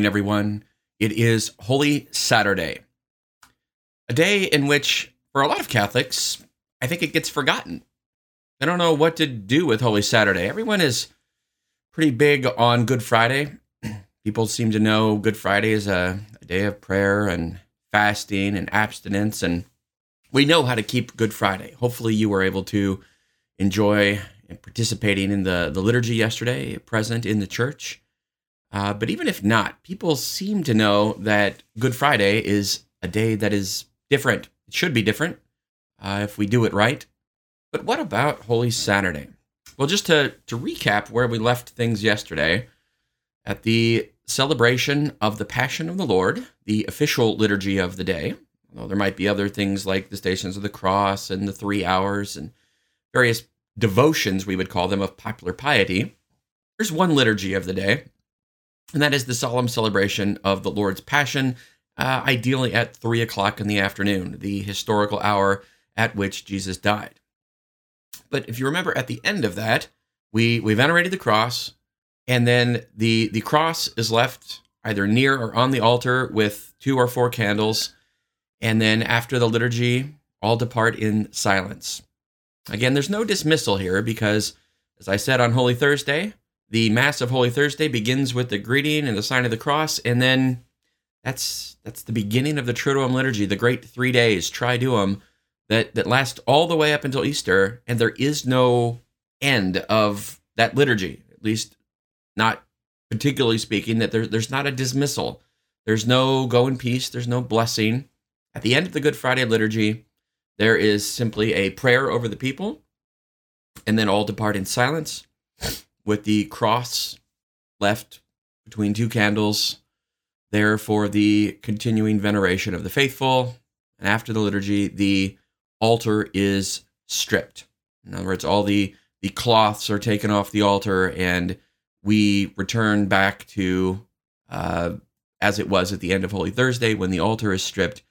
Morning, everyone. It is Holy Saturday, a day in which, for a lot of Catholics, I think it gets forgotten. I don't know what to do with Holy Saturday. Everyone is pretty big on Good Friday. People seem to know Good Friday is a, a day of prayer and fasting and abstinence, and we know how to keep Good Friday. Hopefully, you were able to enjoy participating in the, the liturgy yesterday, present in the church. Uh, but even if not, people seem to know that Good Friday is a day that is different. It should be different uh, if we do it right. But what about Holy Saturday? Well, just to, to recap where we left things yesterday, at the celebration of the Passion of the Lord, the official liturgy of the day, although there might be other things like the Stations of the Cross and the Three Hours and various devotions, we would call them, of popular piety, there's one liturgy of the day and that is the solemn celebration of the Lord's Passion, uh, ideally at three o'clock in the afternoon, the historical hour at which Jesus died. But if you remember, at the end of that, we we venerated the cross, and then the the cross is left either near or on the altar with two or four candles, and then after the liturgy, all depart in silence. Again, there's no dismissal here because, as I said on Holy Thursday, the Mass of Holy Thursday begins with the greeting and the sign of the cross, and then that's that's the beginning of the Triduum liturgy, the great three days Triduum that that last all the way up until Easter, and there is no end of that liturgy, at least not particularly speaking. That there, there's not a dismissal, there's no go in peace, there's no blessing. At the end of the Good Friday liturgy, there is simply a prayer over the people, and then all depart in silence with the cross left between two candles there for the continuing veneration of the faithful. And after the liturgy, the altar is stripped. In other words, all the, the cloths are taken off the altar and we return back to uh, as it was at the end of Holy Thursday when the altar is stripped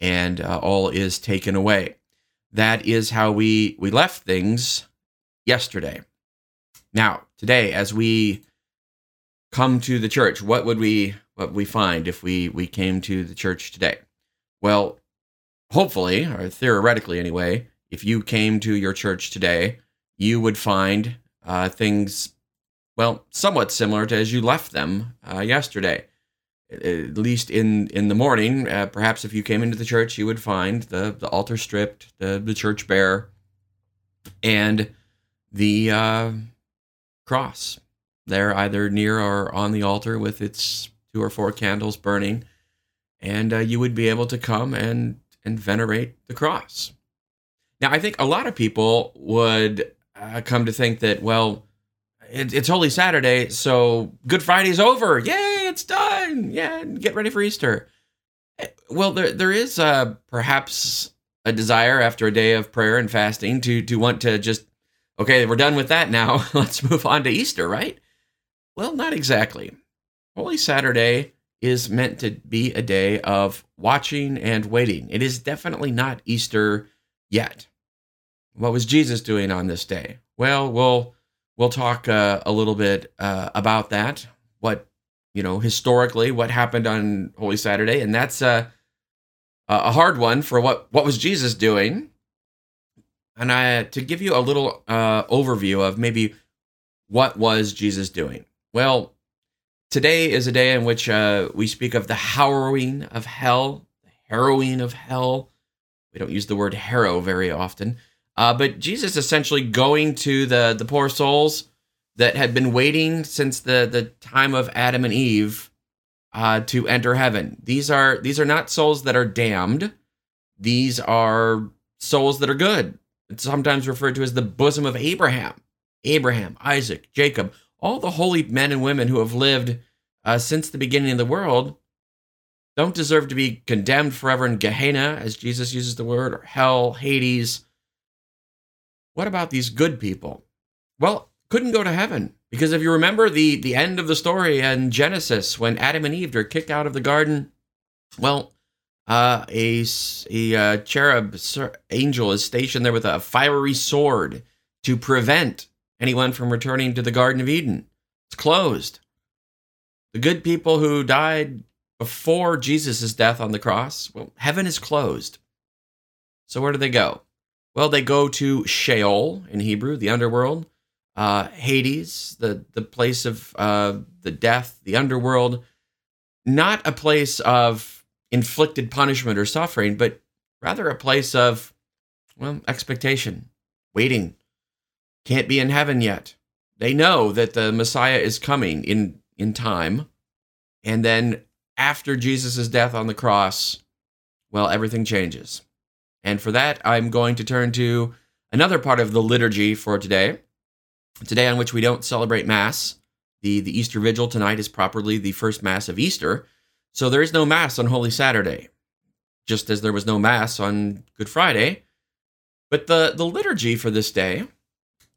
and uh, all is taken away. That is how we, we left things yesterday. Now, today, as we come to the church, what would we what we find if we we came to the church today? Well, hopefully, or theoretically anyway, if you came to your church today, you would find uh, things, well, somewhat similar to as you left them uh, yesterday. At least in in the morning, uh, perhaps if you came into the church, you would find the the altar stripped, the the church bare, and the uh, cross there, either near or on the altar with its two or four candles burning, and uh, you would be able to come and and venerate the cross. Now, I think a lot of people would uh, come to think that, well, it, it's Holy Saturday, so Good Friday's over. Yay, it's done. Yeah, get ready for Easter. Eh, well, there there is uh, perhaps a desire after a day of prayer and fasting to to want to just okay, we're done with that now. Let's move on to Easter, right? Well, not exactly. Holy Saturday is meant to be a day of watching and waiting. It is definitely not Easter yet. What was Jesus doing on this day? Well, we'll we'll talk uh, a little bit uh, about that. What you know historically, what happened on Holy Saturday, and that's uh, a hard one for what what was Jesus doing and I to give you a little uh, overview of maybe what was Jesus doing. Well, today is a day in which uh, we speak of the harrowing of hell, the harrowing of hell. We don't use the word harrow very often, uh, but Jesus essentially going to the the poor souls that had been waiting since the the time of Adam and Eve uh, to enter heaven. These are these are not souls that are damned. These are souls that are good sometimes referred to as the bosom of Abraham. Abraham, Isaac, Jacob, all the holy men and women who have lived uh, since the beginning of the world don't deserve to be condemned forever in Gehenna, as Jesus uses the word, or hell, Hades. What about these good people? Well, couldn't go to heaven because if you remember the the end of the story in Genesis when Adam and Eve are kicked out of the garden, well, uh, a a uh, cherub angel is stationed there with a fiery sword to prevent anyone from returning to the Garden of Eden. It's closed. the good people who died before Jesus' death on the cross, well, heaven is closed. So where do they go? Well, they go to Sheol in Hebrew, the underworld, uh, Hades, the, the place of uh, the death, the underworld, not a place of inflicted punishment or suffering, but rather a place of, well, expectation, waiting. Can't be in heaven yet. They know that the Messiah is coming in, in time. And then after Jesus' death on the cross, well, everything changes. And for that, I'm going to turn to another part of the liturgy for today. Today, on which we don't celebrate Mass. The, the Easter Vigil tonight is properly the first Mass of Easter. So there is no Mass on Holy Saturday, just as there was no Mass on Good Friday. But the, the liturgy for this day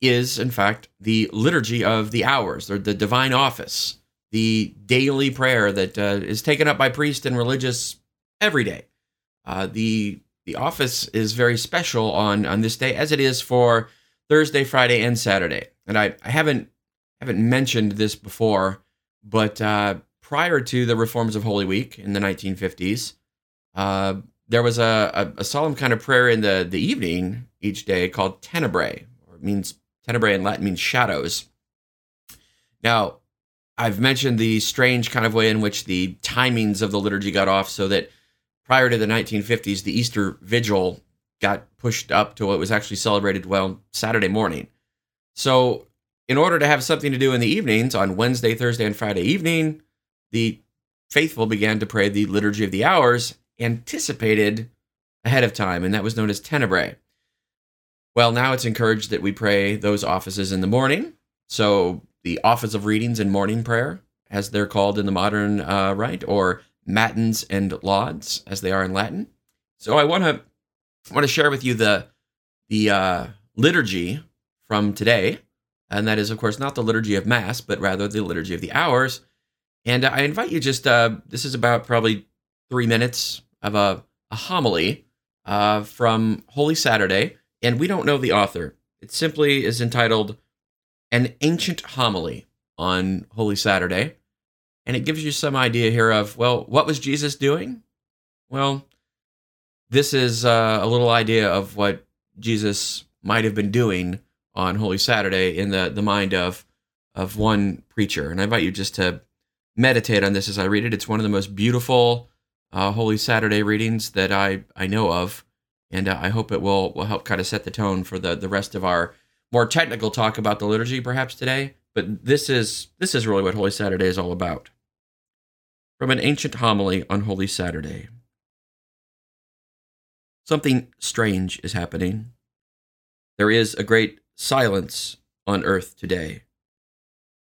is, in fact, the liturgy of the hours, or the divine office the daily prayer that uh, is taken up by priests and religious every day. Uh, the the office is very special on on this day, as it is for Thursday, Friday, and Saturday. And I, I haven't haven't mentioned this before, but uh, prior to the reforms of Holy Week in the 1950s, uh, there was a, a, a, solemn kind of prayer in the the evening each day called Tenebrae, or it means Tenebrae in Latin means shadows. Now, I've mentioned the strange kind of way in which the timings of the liturgy got off so that prior to the 1950s, the Easter Vigil got pushed up to what was actually celebrated, well, Saturday morning. So, in order to have something to do in the evenings on Wednesday, Thursday, and Friday evening, the faithful began to pray the Liturgy of the Hours anticipated ahead of time, and that was known as Tenebrae. Well, now it's encouraged that we pray those offices in the morning. So the office of readings and morning prayer, as they're called in the modern uh, rite, or matins and lauds, as they are in Latin. So I want to want to share with you the the uh, liturgy from today, and that is, of course, not the liturgy of Mass, but rather the liturgy of the hours. And I invite you just uh, this is about probably three minutes of a, a homily uh, from Holy Saturday, and we don't know the author. It simply is entitled an ancient homily on Holy Saturday. And it gives you some idea here of, well, what was Jesus doing? Well, this is uh, a little idea of what Jesus might have been doing on Holy Saturday in the, the mind of, of one preacher. And I invite you just to meditate on this as I read it. It's one of the most beautiful uh, Holy Saturday readings that I, I know of. And uh, I hope it will, will help kind of set the tone for the, the rest of our more technical talk about the liturgy perhaps today, but this is this is really what Holy Saturday is all about. From an ancient homily on Holy Saturday. Something strange is happening. There is a great silence on earth today.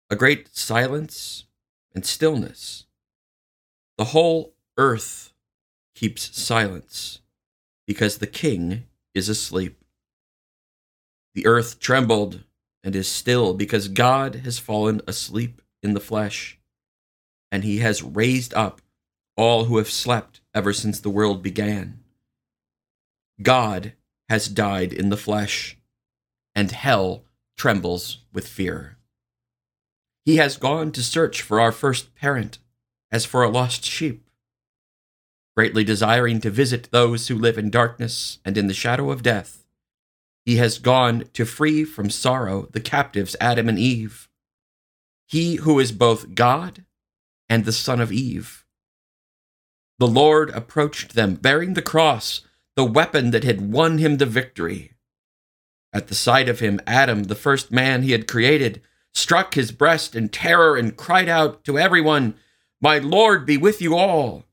A great silence and stillness. The whole earth keeps silence because the king is asleep. The earth trembled and is still because God has fallen asleep in the flesh, and he has raised up all who have slept ever since the world began. God has died in the flesh, and hell trembles with fear. He has gone to search for our first parent as for a lost sheep. Greatly desiring to visit those who live in darkness and in the shadow of death, he has gone to free from sorrow the captives Adam and Eve. He who is both God and the Son of Eve. The Lord approached them, bearing the cross, the weapon that had won him the victory. At the sight of him, Adam, the first man he had created, struck his breast in terror and cried out to everyone, My Lord be with you all.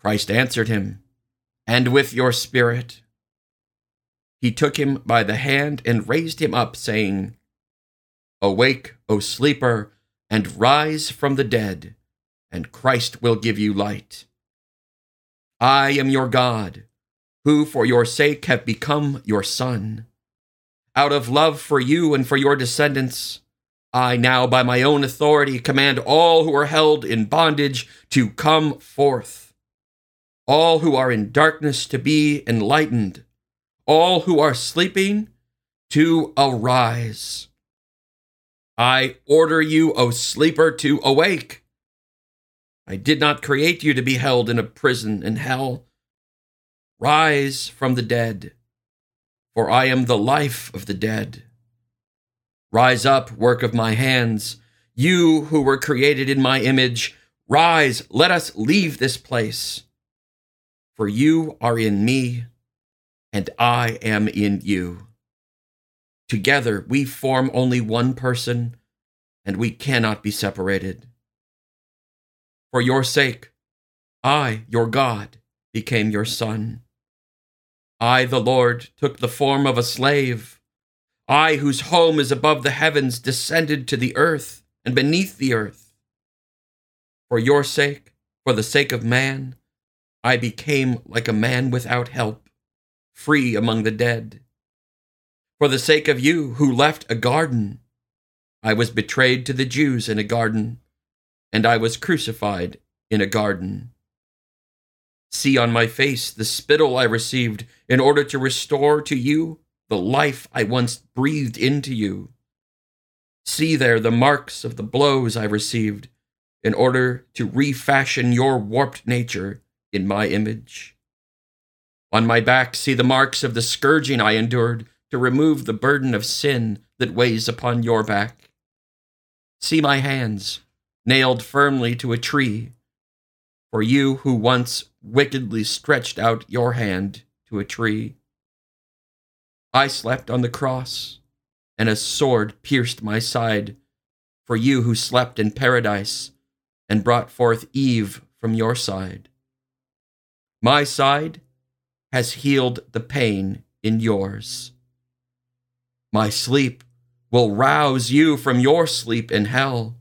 Christ answered him, And with your spirit he took him by the hand and raised him up, saying, Awake, O sleeper, and rise from the dead, and Christ will give you light. I am your God, who for your sake have become your Son. Out of love for you and for your descendants, I now, by my own authority, command all who are held in bondage to come forth, all who are in darkness to be enlightened all who are sleeping to arise. I order you, O sleeper, to awake I did not create you to be held in a prison in hell. Rise from the dead, for I am the life of the dead. Rise up, work of my hands, you who were created in my image. Rise, let us leave this place. For you are in me, and I am in you. Together we form only one person, and we cannot be separated. For your sake, I, your God, became your son. I, the Lord, took the form of a slave. I, whose home is above the heavens, descended to the earth and beneath the earth. For your sake, for the sake of man, I became like a man without help, free among the dead. For the sake of you who left a garden, I was betrayed to the Jews in a garden, and I was crucified in a garden. See on my face the spittle I received in order to restore to you the life I once breathed into you. See there the marks of the blows I received in order to refashion your warped nature in my image. On my back, see the marks of the scourging I endured to remove the burden of sin that weighs upon your back. See my hands, nailed firmly to a tree, for you who once wickedly stretched out your hand to a tree. I slept on the cross, and a sword pierced my side, for you who slept in paradise and brought forth Eve from your side. My side has healed the pain in yours. My sleep will rouse you from your sleep in hell.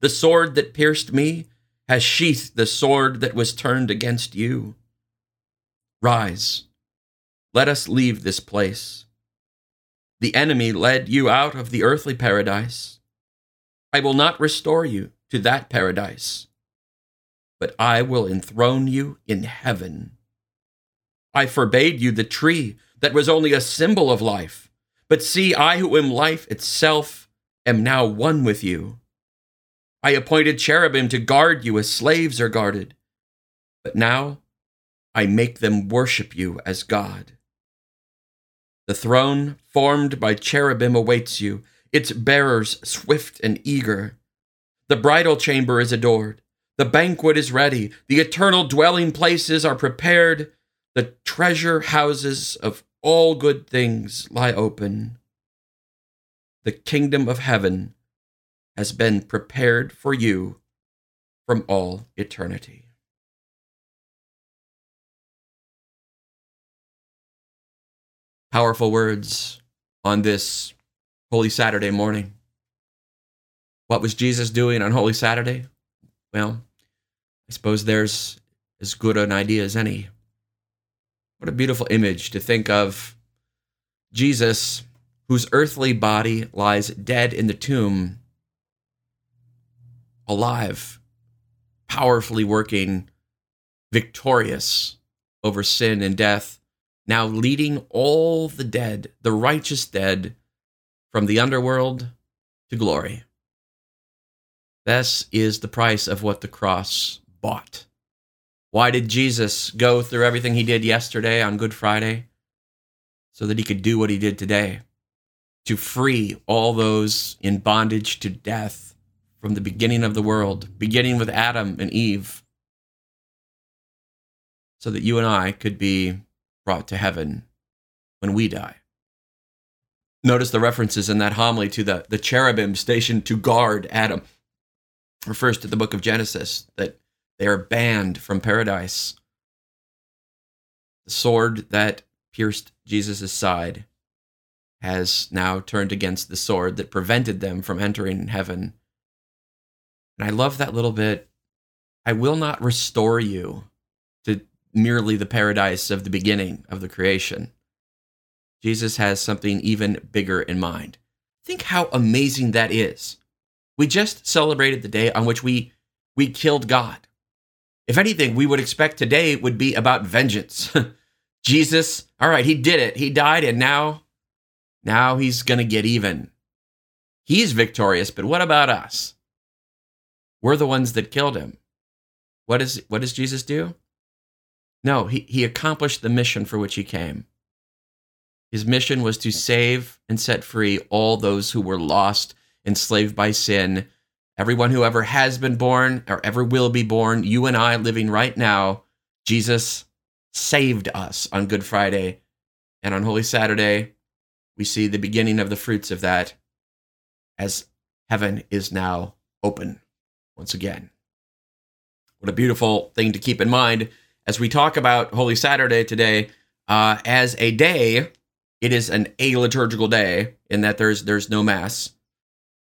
The sword that pierced me has sheathed the sword that was turned against you. Rise, let us leave this place. The enemy led you out of the earthly paradise. I will not restore you to that paradise, but I will enthrone you in heaven. I forbade you the tree that was only a symbol of life, but see, I who am life itself am now one with you. I appointed cherubim to guard you as slaves are guarded, but now I make them worship you as God. The throne formed by cherubim awaits you, its bearers swift and eager. The bridal chamber is adored. The banquet is ready. The eternal dwelling places are prepared. The treasure houses of all good things lie open. The kingdom of heaven has been prepared for you from all eternity. Powerful words on this Holy Saturday morning. What was Jesus doing on Holy Saturday? Well, I suppose there's as good an idea as any. What a beautiful image to think of Jesus, whose earthly body lies dead in the tomb, alive, powerfully working, victorious over sin and death, now leading all the dead, the righteous dead, from the underworld to glory. This is the price of what the cross bought. Why did Jesus go through everything he did yesterday on Good Friday? So that he could do what he did today to free all those in bondage to death from the beginning of the world, beginning with Adam and Eve, so that you and I could be brought to heaven when we die. Notice the references in that homily to the, the cherubim stationed to guard Adam refers to the book of Genesis that they are banned from paradise. The sword that pierced Jesus' side has now turned against the sword that prevented them from entering heaven. And I love that little bit. I will not restore you to merely the paradise of the beginning of the creation. Jesus has something even bigger in mind. Think how amazing that is. We just celebrated the day on which we we killed God. If anything, we would expect today would be about vengeance. Jesus, all right, he did it. He died and now now he's going to get even. He's victorious, but what about us? We're the ones that killed him. what is what does Jesus do? No, he, he accomplished the mission for which he came. His mission was to save and set free all those who were lost, enslaved by sin. Everyone who ever has been born or ever will be born, you and I living right now, Jesus saved us on Good Friday. And on Holy Saturday, we see the beginning of the fruits of that as heaven is now open once again. What a beautiful thing to keep in mind as we talk about Holy Saturday today uh, as a day. It is an aliturgical day in that there's there's no mass,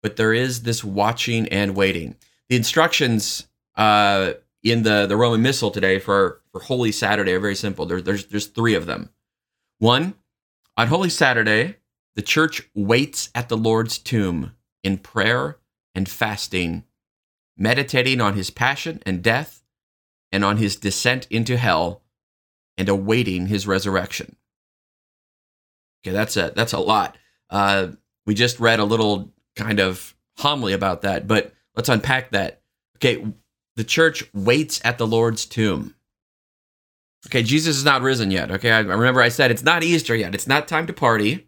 but there is this watching and waiting. The instructions uh, in the the Roman Missal today for for Holy Saturday are very simple. There, there's there's three of them. One, on Holy Saturday, the church waits at the Lord's tomb in prayer and fasting, meditating on his passion and death and on his descent into hell and awaiting his resurrection. Okay, that's a that's a lot. Uh, we just read a little kind of homily about that, but let's unpack that. Okay, the church waits at the Lord's tomb. Okay, Jesus is not risen yet. Okay, I remember I said it's not Easter yet. It's not time to party.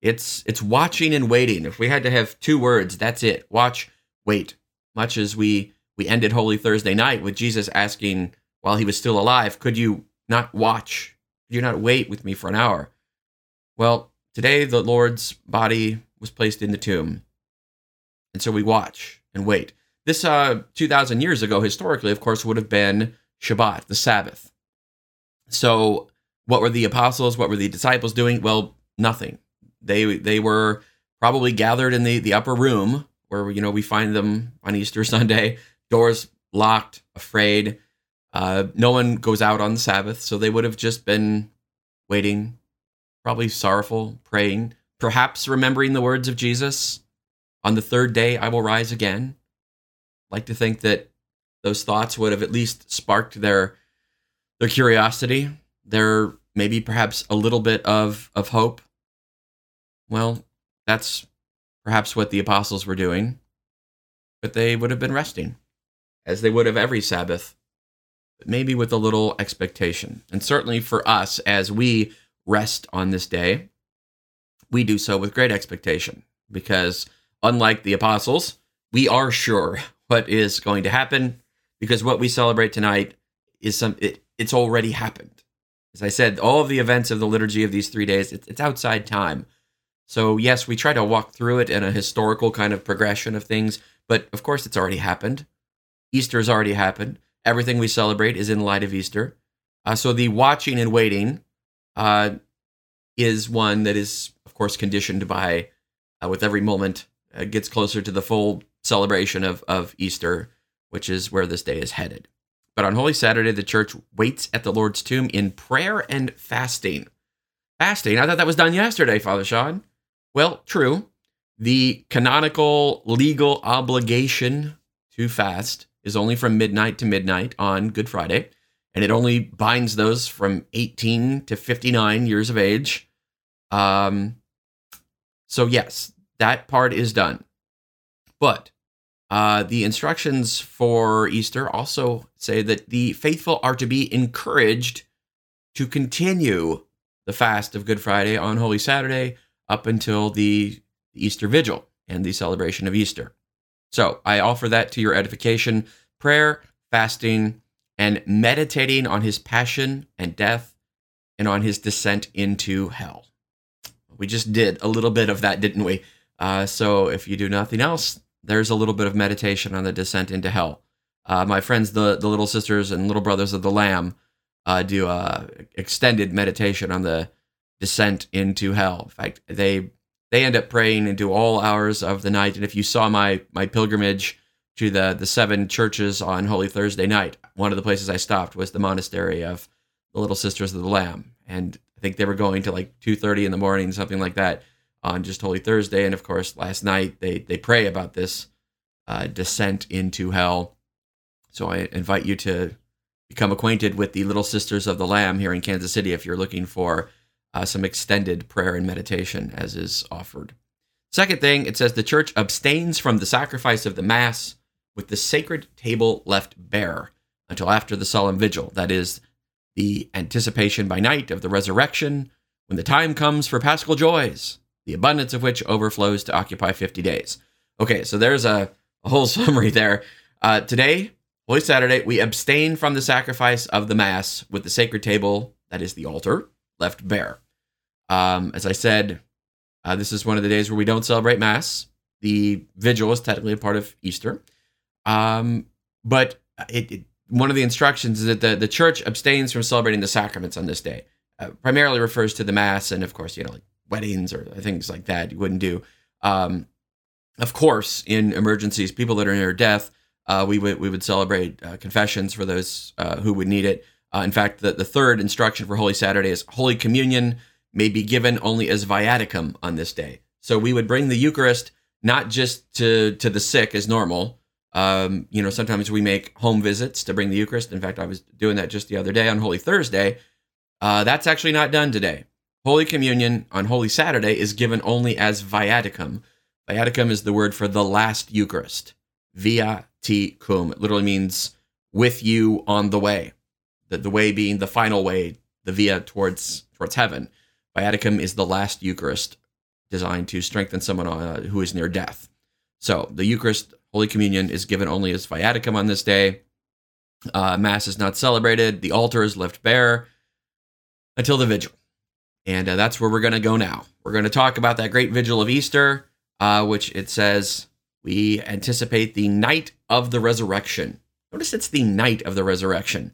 It's it's watching and waiting. If we had to have two words, that's it. Watch, wait. Much as we we ended Holy Thursday night with Jesus asking while he was still alive, could you not watch? Could you not wait with me for an hour? Well, today the Lord's body was placed in the tomb. And so we watch and wait. This uh 2000 years ago historically of course would have been Shabbat, the Sabbath. So what were the apostles, what were the disciples doing? Well, nothing. They they were probably gathered in the the upper room where you know we find them on Easter Sunday, doors locked, afraid. Uh, no one goes out on the Sabbath, so they would have just been waiting, probably sorrowful, praying, perhaps remembering the words of Jesus on the third day I will rise again. i Like to think that those thoughts would have at least sparked their their curiosity, their maybe perhaps a little bit of of hope. Well, that's perhaps what the apostles were doing, but they would have been resting, as they would have every Sabbath, but maybe with a little expectation. And certainly for us, as we rest on this day, we do so with great expectation, because unlike the apostles, we are sure what is going to happen, because what we celebrate tonight is some it, it's already happened. As I said, all of the events of the liturgy of these three days, it's, it's outside time. So, yes, we try to walk through it in a historical kind of progression of things, but of course, it's already happened. Easter has already happened. Everything we celebrate is in light of Easter. Uh, so, the watching and waiting uh, is one that is, of course, conditioned by, uh, with every moment, uh, gets closer to the full celebration of, of Easter, which is where this day is headed. But on Holy Saturday, the church waits at the Lord's tomb in prayer and fasting. Fasting? I thought that was done yesterday, Father Sean. Well, true. The canonical legal obligation to fast is only from midnight to midnight on Good Friday, and it only binds those from 18 to 59 years of age. Um, so, yes, that part is done. But uh, the instructions for Easter also say that the faithful are to be encouraged to continue the fast of Good Friday on Holy Saturday up until the Easter Vigil and the celebration of Easter. So I offer that to your edification prayer, fasting, and meditating on his passion and death and on his descent into hell. We just did a little bit of that, didn't we? Uh, so if you do nothing else, there's a little bit of meditation on the descent into hell. Uh, my friends, the, the little sisters and little brothers of the Lamb, uh, do a extended meditation on the descent into hell. In fact, they they end up praying into all hours of the night. And if you saw my my pilgrimage to the the seven churches on Holy Thursday night, one of the places I stopped was the monastery of the Little Sisters of the Lamb, and I think they were going to like two thirty in the morning, something like that, on just Holy Thursday. And of course, last night they they pray about this uh, descent into hell. So I invite you to become acquainted with the Little Sisters of the Lamb here in Kansas City if you're looking for uh, some extended prayer and meditation as is offered. Second thing, it says the church abstains from the sacrifice of the Mass with the sacred table left bare until after the solemn vigil. That is the anticipation by night of the resurrection, when the time comes for paschal joys, the abundance of which overflows to occupy 50 days. Okay, so there's a, a whole summary there. Uh, today, Holy Saturday, we abstain from the sacrifice of the Mass with the sacred table, that is the altar, left bare. Um, as I said, uh, this is one of the days where we don't celebrate Mass. The vigil is technically a part of Easter. Um, but it, it, one of the instructions is that the, the church abstains from celebrating the sacraments on this day. Uh, primarily refers to the Mass and, of course, you know, like weddings or things like that you wouldn't do. Um, of course, in emergencies, people that are near death, uh, we would we would celebrate uh, confessions for those uh, who would need it. Uh, in fact, the, the third instruction for Holy Saturday is Holy Communion may be given only as viaticum on this day. So we would bring the Eucharist not just to to the sick as normal. Um, you know, sometimes we make home visits to bring the Eucharist. In fact, I was doing that just the other day on Holy Thursday. Uh, that's actually not done today. Holy Communion on Holy Saturday is given only as viaticum. Viaticum is the word for the last Eucharist. Viaticum. It literally means with you on the way. The, the way being the final way, the via towards towards heaven. Viaticum is the last Eucharist designed to strengthen someone uh, who is near death. So the Eucharist, Holy Communion, is given only as viaticum on this day. Uh, Mass is not celebrated. The altar is left bare until the vigil. And uh, that's where we're going to go now. We're going to talk about that great vigil of Easter, uh, which it says we anticipate the night of the resurrection. Notice it's the night of the resurrection.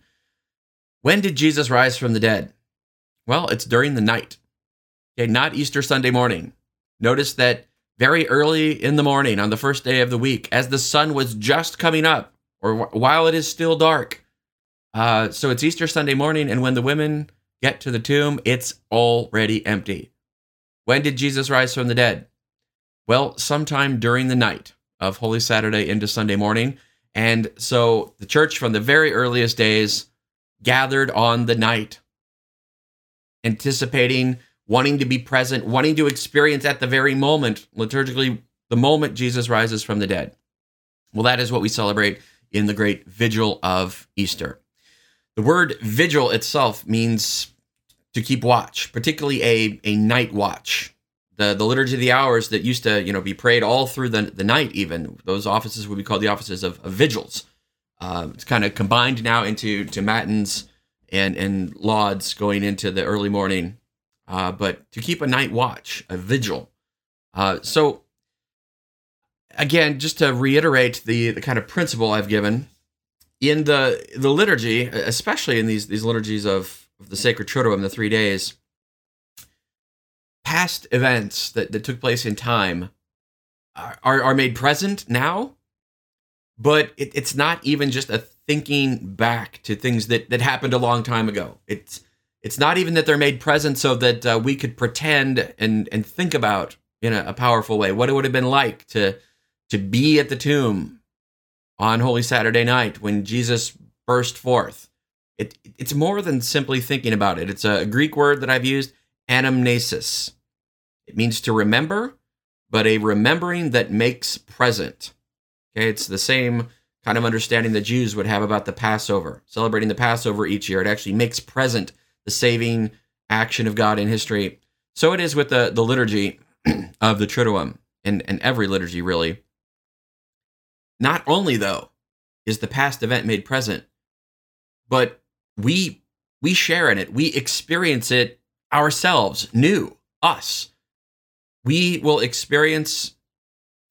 When did Jesus rise from the dead? Well, it's during the night. Okay, not Easter Sunday morning. Notice that very early in the morning on the first day of the week, as the sun was just coming up, or while it is still dark. Uh, so it's Easter Sunday morning, and when the women get to the tomb, it's already empty. When did Jesus rise from the dead? Well, sometime during the night of Holy Saturday into Sunday morning. And so the church from the very earliest days gathered on the night, anticipating, wanting to be present, wanting to experience at the very moment, liturgically, the moment Jesus rises from the dead. Well, that is what we celebrate in the great vigil of Easter. The word vigil itself means to keep watch, particularly a, a night watch. The, the liturgy of the hours that used to you know be prayed all through the, the night even those offices would be called the offices of, of vigils uh, it's kind of combined now into to matins and and lauds going into the early morning uh, but to keep a night watch a vigil uh, so again just to reiterate the the kind of principle i've given in the the liturgy especially in these these liturgies of of the sacred Triduum, the three days, past events that, that took place in time are, are, are made present now, but it, it's not even just a thinking back to things that, that happened a long time ago. It's it's not even that they're made present so that uh, we could pretend and and think about in a, a powerful way what it would have been like to to be at the tomb on Holy Saturday night when Jesus burst forth it, it's more than simply thinking about it. It's a Greek word that I've used, anamnesis. It means to remember, but a remembering that makes present. Okay, it's the same kind of understanding the Jews would have about the Passover, celebrating the Passover each year. It actually makes present the saving action of God in history. So it is with the, the liturgy of the Triduum and, and every liturgy, really. Not only, though, is the past event made present, but we we share in it. We experience it ourselves, new, us. We will experience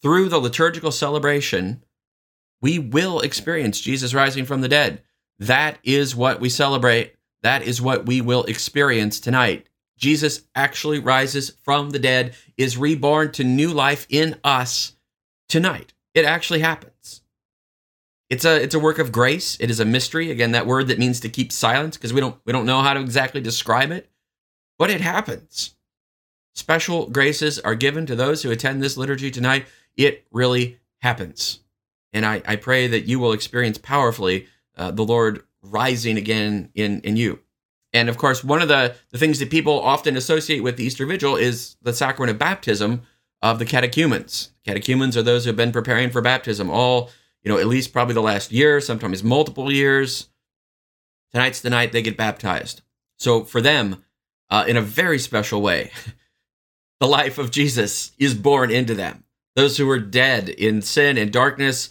through the liturgical celebration, we will experience Jesus rising from the dead. That is what we celebrate. That is what we will experience tonight. Jesus actually rises from the dead, is reborn to new life in us tonight. It actually happens. It's a it's a work of grace. It is a mystery. Again, that word that means to keep silence because we don't we don't know how to exactly describe it, but it happens. Special graces are given to those who attend this liturgy tonight. It really happens. And I, I pray that you will experience powerfully uh, the Lord rising again in, in you. And of course, one of the, the things that people often associate with the Easter Vigil is the sacrament of baptism of the catechumens. Catechumens are those who have been preparing for baptism all you know, at least probably the last year, sometimes multiple years. tonight's the night they get baptized. So for them, uh, in a very special way, the life of Jesus is born into them. Those who were dead in sin and darkness,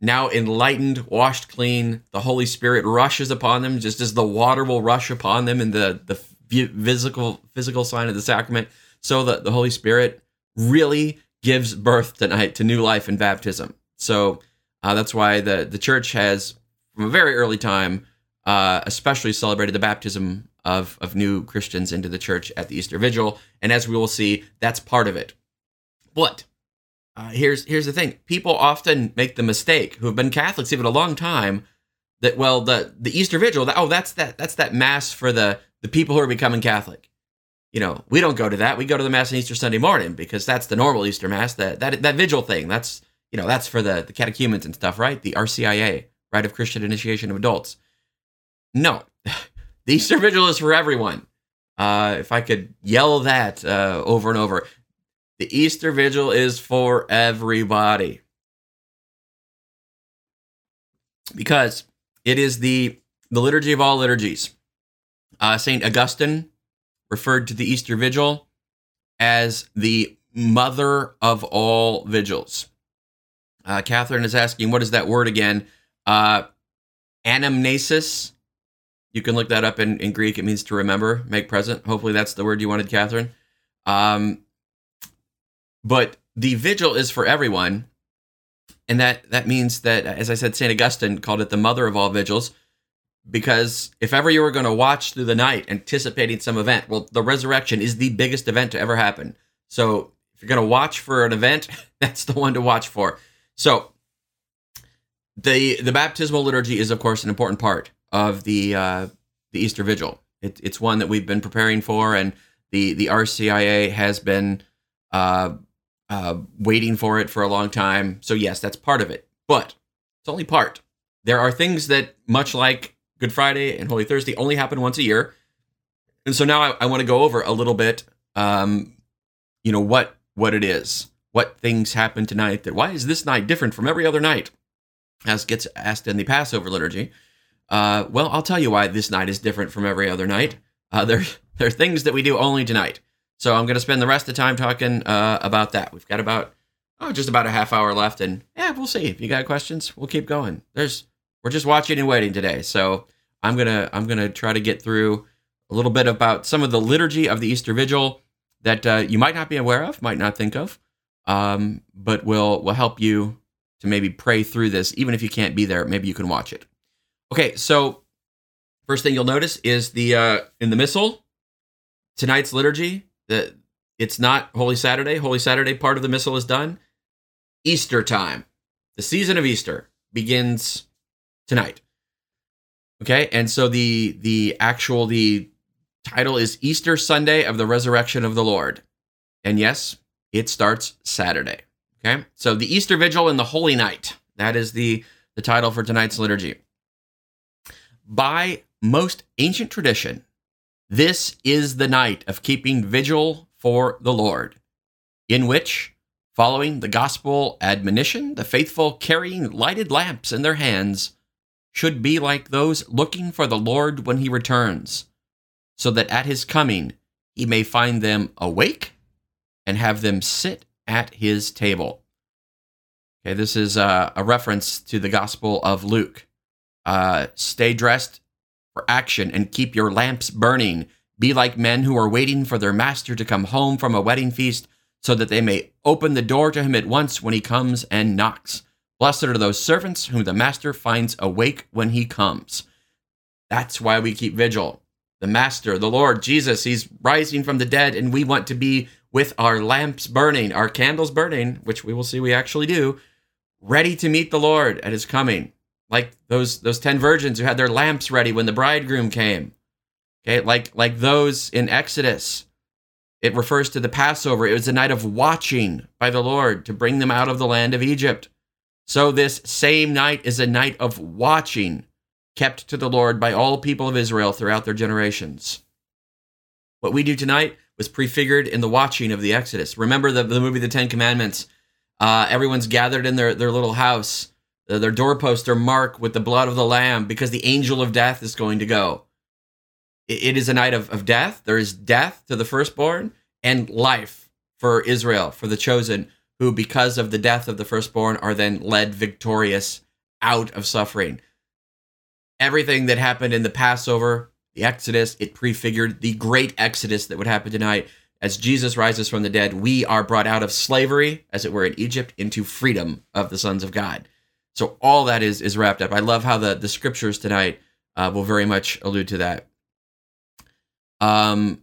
now enlightened, washed clean, the Holy Spirit rushes upon them, just as the water will rush upon them in the, the physical physical sign of the sacrament. So that the Holy Spirit really gives birth tonight to new life in baptism. So uh, that's why the the church has, from a very early time, uh, especially celebrated the baptism of of new Christians into the church at the Easter Vigil. And as we will see, that's part of it. But uh, here's here's the thing: people often make the mistake, who have been Catholics even a long time, that well, the the Easter Vigil, that, oh, that's that that's that mass for the the people who are becoming Catholic. You know, we don't go to that. We go to the mass on Easter Sunday morning because that's the normal Easter mass. That that that vigil thing. That's you know that's for the the catechumens and stuff, right? The RCIA, Rite of Christian Initiation of Adults. No, the Easter Vigil is for everyone. Uh, if I could yell that uh, over and over, the Easter Vigil is for everybody because it is the the liturgy of all liturgies. Uh, Saint Augustine referred to the Easter Vigil as the mother of all vigils. Uh, Catherine is asking, what is that word again? Uh, anamnesis. You can look that up in, in Greek. It means to remember, make present. Hopefully, that's the word you wanted, Catherine. Um, but the vigil is for everyone. And that, that means that, as I said, St. Augustine called it the mother of all vigils, because if ever you were going to watch through the night anticipating some event, well, the resurrection is the biggest event to ever happen. So if you're going to watch for an event, that's the one to watch for. So the the baptismal liturgy is, of course, an important part of the uh, the Easter Vigil. It, it's one that we've been preparing for, and the the RCIA has been uh, uh, waiting for it for a long time. So, yes, that's part of it, but it's only part. There are things that, much like Good Friday and Holy Thursday, only happen once a year. And so now I, I want to go over a little bit, um, you know, what what it is, what things happen tonight. That why is this night different from every other night, as gets asked in the Passover liturgy. Uh, well, I'll tell you why this night is different from every other night. Uh, there, there are things that we do only tonight. So I'm going to spend the rest of the time talking uh, about that. We've got about oh, just about a half hour left, and yeah, we'll see. If you got questions, we'll keep going. There's we're just watching and waiting today, so I'm gonna I'm gonna try to get through a little bit about some of the liturgy of the Easter Vigil that uh, you might not be aware of, might not think of, um, but will will help you to maybe pray through this, even if you can't be there. Maybe you can watch it. Okay, so first thing you'll notice is the uh, in the missal tonight's liturgy the it's not Holy Saturday. Holy Saturday part of the missal is done. Easter time. The season of Easter begins tonight. Okay? And so the the actual the title is Easter Sunday of the Resurrection of the Lord. And yes, it starts Saturday. Okay? So the Easter Vigil and the Holy Night. That is the the title for tonight's liturgy. By most ancient tradition, this is the night of keeping vigil for the Lord, in which, following the gospel admonition, the faithful carrying lighted lamps in their hands should be like those looking for the Lord when he returns, so that at his coming he may find them awake and have them sit at his table. Okay, this is uh, a reference to the Gospel of Luke. Uh, stay dressed for action and keep your lamps burning. Be like men who are waiting for their master to come home from a wedding feast, so that they may open the door to him at once when he comes and knocks. Blessed are those servants whom the master finds awake when he comes. That's why we keep vigil. The master, the Lord Jesus, he's rising from the dead, and we want to be with our lamps burning, our candles burning, which we will see we actually do, ready to meet the Lord at his coming like those those 10 virgins who had their lamps ready when the bridegroom came. Okay like like those in exodus it refers to the passover. It was a night of watching by the lord to bring them out of the land of egypt. So this same night is a night of watching kept to the lord by all people of israel throughout their generations. What we do tonight was prefigured in the watching of the exodus. Remember the, the movie the ten commandments? Uh, everyone's gathered in their, their little house Their doorposts are marked with the blood of the Lamb because the angel of death is going to go. It is a night of, of death. There is death to the firstborn and life for Israel, for the chosen, who, because of the death of the firstborn, are then led victorious out of suffering. Everything that happened in the Passover, the Exodus, it prefigured the great Exodus that would happen tonight. As Jesus rises from the dead, we are brought out of slavery, as it were, in Egypt, into freedom of the sons of God. So all that is is wrapped up. I love how the the scriptures tonight uh, will very much allude to that. Um,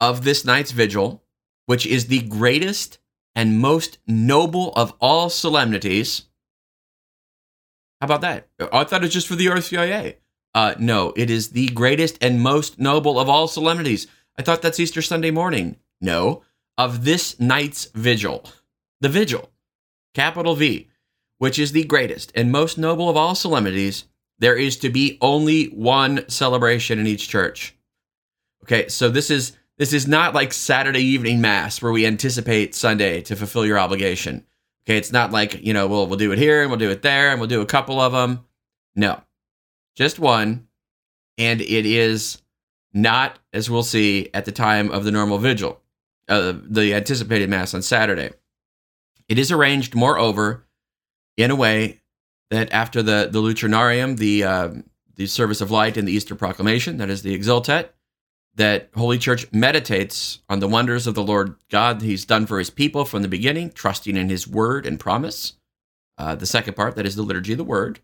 of this night's vigil, which is the greatest and most noble of all solemnities. How about that? I thought it was just for the RCIA. Uh, no, it is the greatest and most noble of all solemnities. I thought that's Easter Sunday morning. No, of this night's vigil. The vigil, capital V, which is the greatest and most noble of all solemnities, there is to be only one celebration in each church. Okay, so this is this is not like Saturday evening mass where we anticipate Sunday to fulfill your obligation. Okay, it's not like, you know, we'll we'll do it here and we'll do it there and we'll do a couple of them. No. Just one and it is not, as we'll see, at the time of the normal vigil, uh, the anticipated Mass on Saturday. It is arranged, moreover, in a way that after the, the Lucernarium, the, uh, the service of light and the Easter proclamation, that is the Exultet, that Holy Church meditates on the wonders of the Lord God He's done for His people from the beginning, trusting in His word and promise. Uh, the second part, that is the liturgy of the word,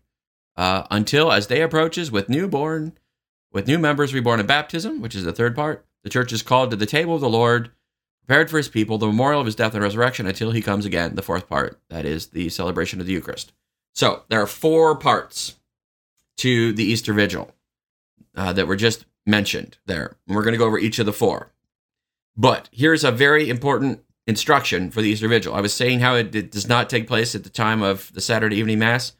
uh, until as day approaches with newborn with new members reborn in baptism, which is the third part, the church is called to the table of the Lord, prepared for his people, the memorial of his death and resurrection until he comes again. The fourth part, that is the celebration of the Eucharist. So there are four parts to the Easter Vigil uh, that were just mentioned there. And we're going to go over each of the four. But here's a very important instruction for the Easter Vigil. I was saying how it, it does not take place at the time of the Saturday evening Mass.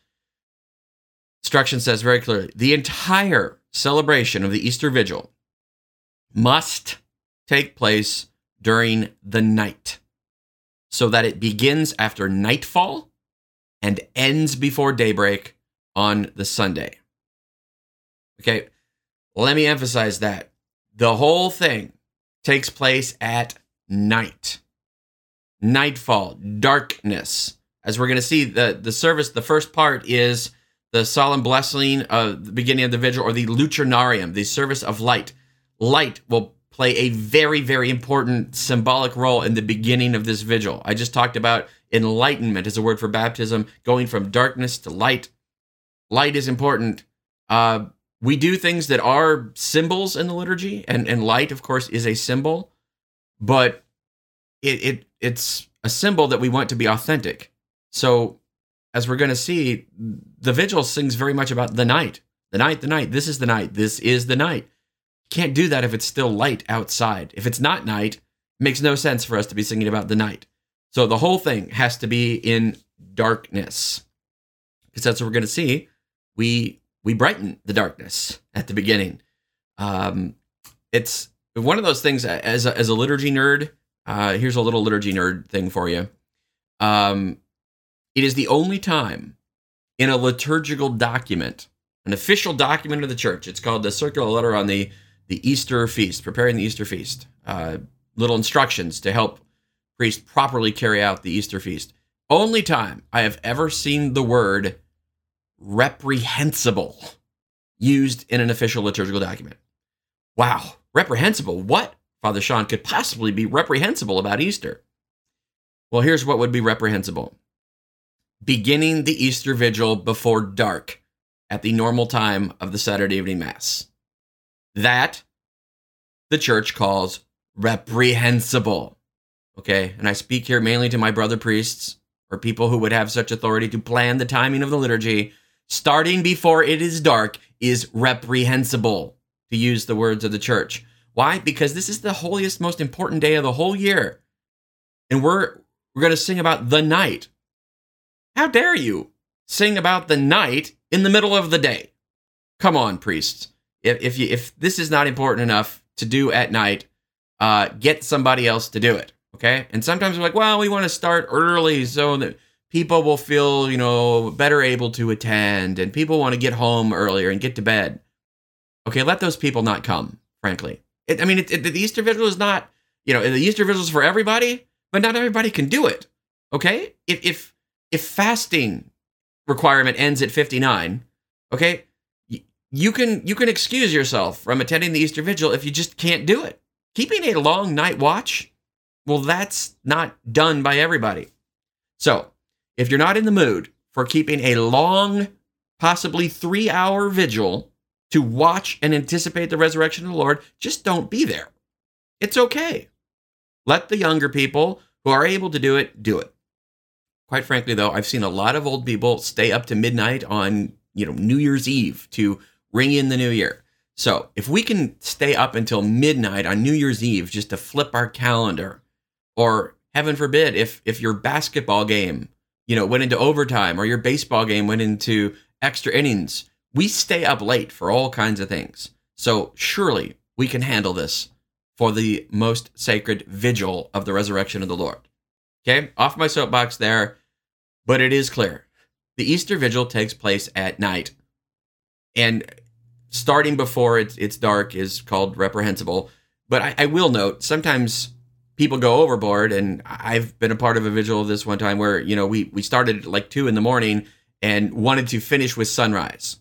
Instruction says very clearly the entire celebration of the Easter Vigil must take place during the night so that it begins after nightfall and ends before daybreak on the Sunday. Okay, let me emphasize that. The whole thing takes place at night. Nightfall, darkness. As we're going to see, the, the service, the first part is the solemn blessing of the beginning of the vigil or the lucernarium, the service of light. Light will play a very, very important symbolic role in the beginning of this vigil. I just talked about enlightenment as a word for baptism, going from darkness to light. Light is important. Uh, we do things that are symbols in the liturgy, and, and light, of course, is a symbol, but it, it it's a symbol that we want to be authentic. So as we're going to see, the vigil sings very much about the night. The night, the night. This is the night. This is the night. Can't do that if it's still light outside. If it's not night, makes no sense for us to be singing about the night. So the whole thing has to be in darkness. Because that's what we're going to see. We we brighten the darkness at the beginning. Um, it's one of those things as a, as a liturgy nerd. Uh, here's a little liturgy nerd thing for you. Um, it is the only time in a liturgical document, an official document of the church, it's called the circular letter on the, the Easter feast, preparing the Easter feast, uh, little instructions to help priests properly carry out the Easter feast. Only time I have ever seen the word reprehensible used in an official liturgical document. Wow, reprehensible. What, Father Sean, could possibly be reprehensible about Easter? Well, here's what would be reprehensible beginning the Easter Vigil before dark at the normal time of the Saturday evening Mass. That the church calls reprehensible. Okay, and I speak here mainly to my brother priests or people who would have such authority to plan the timing of the liturgy. Starting before it is dark is reprehensible, to use the words of the church. Why? Because this is the holiest, most important day of the whole year. And we're, we're going to sing about the night, how dare you sing about the night in the middle of the day? Come on, priests. If if you if this is not important enough to do at night, uh, get somebody else to do it. Okay. And sometimes we're like, well, we want to start early so that people will feel, you know, better able to attend and people want to get home earlier and get to bed. Okay, let those people not come, frankly. It, I mean, it, it, the Easter Vigil is not, you know, the Easter Vigil is for everybody, but not everybody can do it. Okay? If, if, if fasting requirement ends at 59, okay, you can you can excuse yourself from attending the Easter Vigil if you just can't do it. Keeping a long night watch, well, that's not done by everybody. So, if you're not in the mood for keeping a long, possibly three hour vigil to watch and anticipate the resurrection of the Lord, just don't be there. It's okay. Let the younger people who are able to do it do it. Quite frankly, though, I've seen a lot of old people stay up to midnight on, you know, New Year's Eve to ring in the new year. So if we can stay up until midnight on New Year's Eve just to flip our calendar, or heaven forbid, if if your basketball game, you know, went into overtime or your baseball game went into extra innings, we stay up late for all kinds of things. So surely we can handle this for the most sacred vigil of the resurrection of the Lord. Okay, off my soapbox there, but it is clear. The Easter vigil takes place at night. And starting before it's, it's dark is called reprehensible. But I, I will note sometimes people go overboard, and I've been a part of a vigil this one time where, you know, we, we started like two in the morning and wanted to finish with sunrise.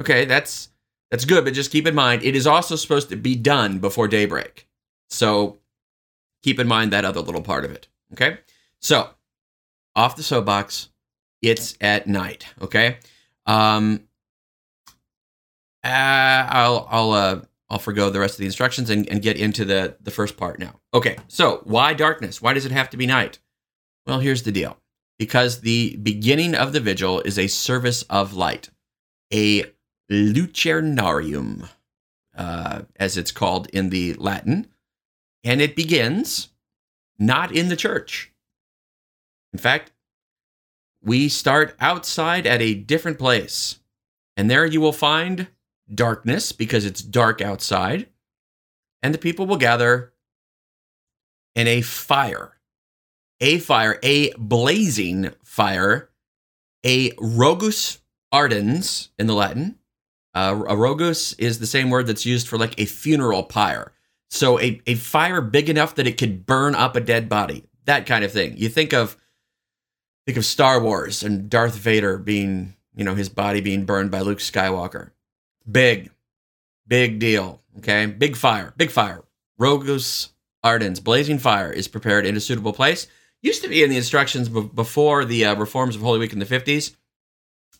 Okay, that's that's good, but just keep in mind it is also supposed to be done before daybreak. So keep in mind that other little part of it. Okay. So off the soapbox, it's at night. Okay. Um, I'll I'll uh, I'll forego the rest of the instructions and, and get into the the first part now. Okay, so why darkness? Why does it have to be night? Well, here's the deal. Because the beginning of the vigil is a service of light, a lucernarium, uh, as it's called in the Latin, and it begins not in the church. In fact, we start outside at a different place, and there you will find darkness because it's dark outside, and the people will gather in a fire, a fire, a blazing fire, a rogus ardens in the Latin. Uh, a rogus is the same word that's used for like a funeral pyre. So a, a fire big enough that it could burn up a dead body, that kind of thing. You think of think of Star Wars and Darth Vader being, you know, his body being burned by Luke Skywalker. Big, big deal. Okay, big fire, big fire. Rogus ardens, blazing fire, is prepared in a suitable place. Used to be in the instructions b- before the uh, reforms of Holy Week in the 50s.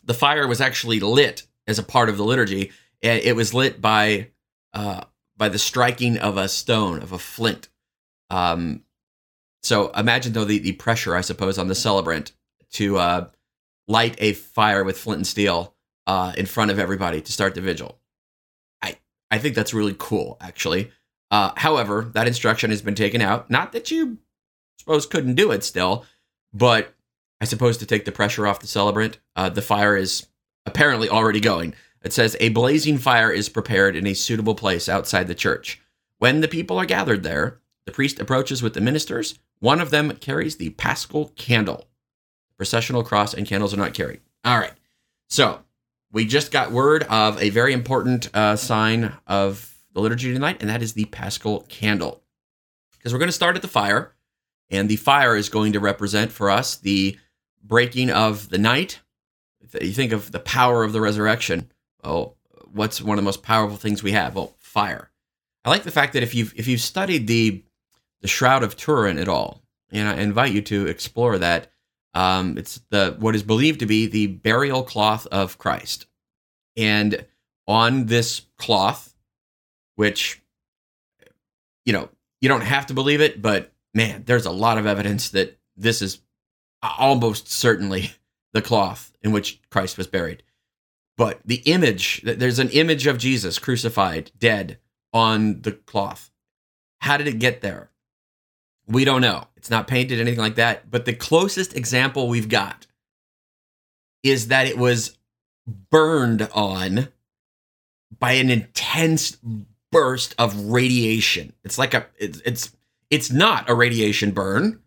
The fire was actually lit as a part of the liturgy, and it was lit by uh, by the striking of a stone of a flint. Um, so imagine though the, the pressure, I suppose, on the celebrant to uh, light a fire with flint and steel uh, in front of everybody to start the vigil. I I think that's really cool, actually. Uh, however, that instruction has been taken out. Not that you suppose couldn't do it still, but I suppose to take the pressure off the celebrant. Uh, the fire is apparently already going. It says a blazing fire is prepared in a suitable place outside the church. When the people are gathered there, the priest approaches with the ministers. One of them carries the paschal candle. Processional cross and candles are not carried. All right. So we just got word of a very important uh, sign of the liturgy tonight, and that is the Paschal candle. Because we're going to start at the fire, and the fire is going to represent for us the breaking of the night. You think of the power of the resurrection. Oh, what's one of the most powerful things we have? Well, fire. I like the fact that if you've if you've studied the the Shroud of Turin at all, and I invite you to explore that. Um, it's the what is believed to be the burial cloth of Christ, and on this cloth, which you know you don't have to believe it, but man, there's a lot of evidence that this is almost certainly the cloth in which Christ was buried. But the image, there's an image of Jesus crucified, dead on the cloth. How did it get there? We don't know. It's not painted, anything like that. But the closest example we've got is that it was burned on by an intense burst of radiation. It's like a it's it's it's not a radiation burn,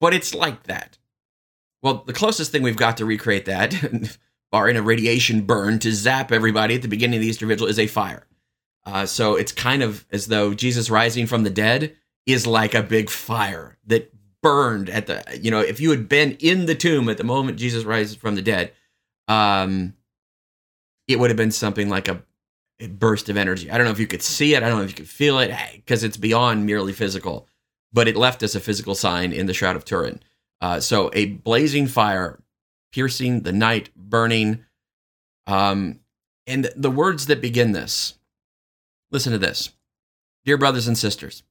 but it's like that. Well, the closest thing we've got to recreate that, barring a radiation burn to zap everybody at the beginning of the Easter Vigil, is a fire. Uh, so it's kind of as though Jesus rising from the dead is like a big fire that burned at the, you know, if you had been in the tomb at the moment Jesus rises from the dead, um, it would have been something like a, a burst of energy. I don't know if you could see it. I don't know if you could feel it because it's beyond merely physical, but it left us a physical sign in the Shroud of Turin. Uh, so a blazing fire, piercing the night, burning. Um, and the words that begin this listen to this. Dear brothers and sisters,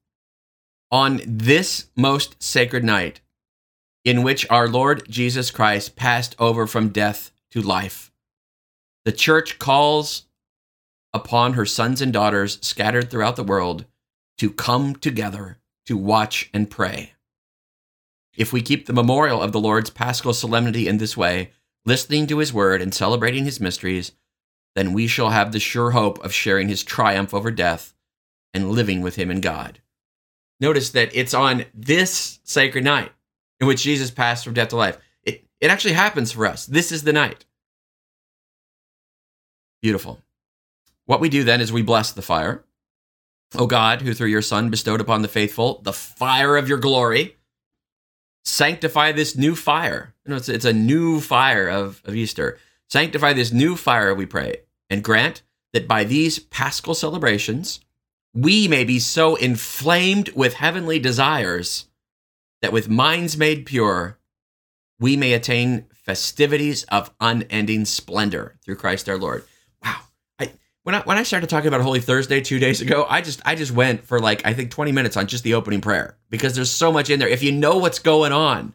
on this most sacred night, in which our Lord Jesus Christ passed over from death to life, the church calls upon her sons and daughters scattered throughout the world to come together to watch and pray. If we keep the memorial of the Lord's paschal solemnity in this way, listening to his word and celebrating his mysteries, then we shall have the sure hope of sharing his triumph over death and living with him in God. Notice that it's on this sacred night in which Jesus passed from death to life. It, it actually happens for us. This is the night. Beautiful. What we do then is we bless the fire. O God, who through your Son bestowed upon the faithful the fire of your glory, sanctify this new fire. You know, it's, it's a new fire of, of Easter. Sanctify this new fire, we pray, and grant that by these paschal celebrations, we may be so inflamed with heavenly desires that with minds made pure, we may attain festivities of unending splendor through Christ our Lord Wow. I when I when I started talking about Holy Thursday two days ago, I just I just went for like I think twenty minutes on just the opening prayer because there's so much in there. If you know what's going on,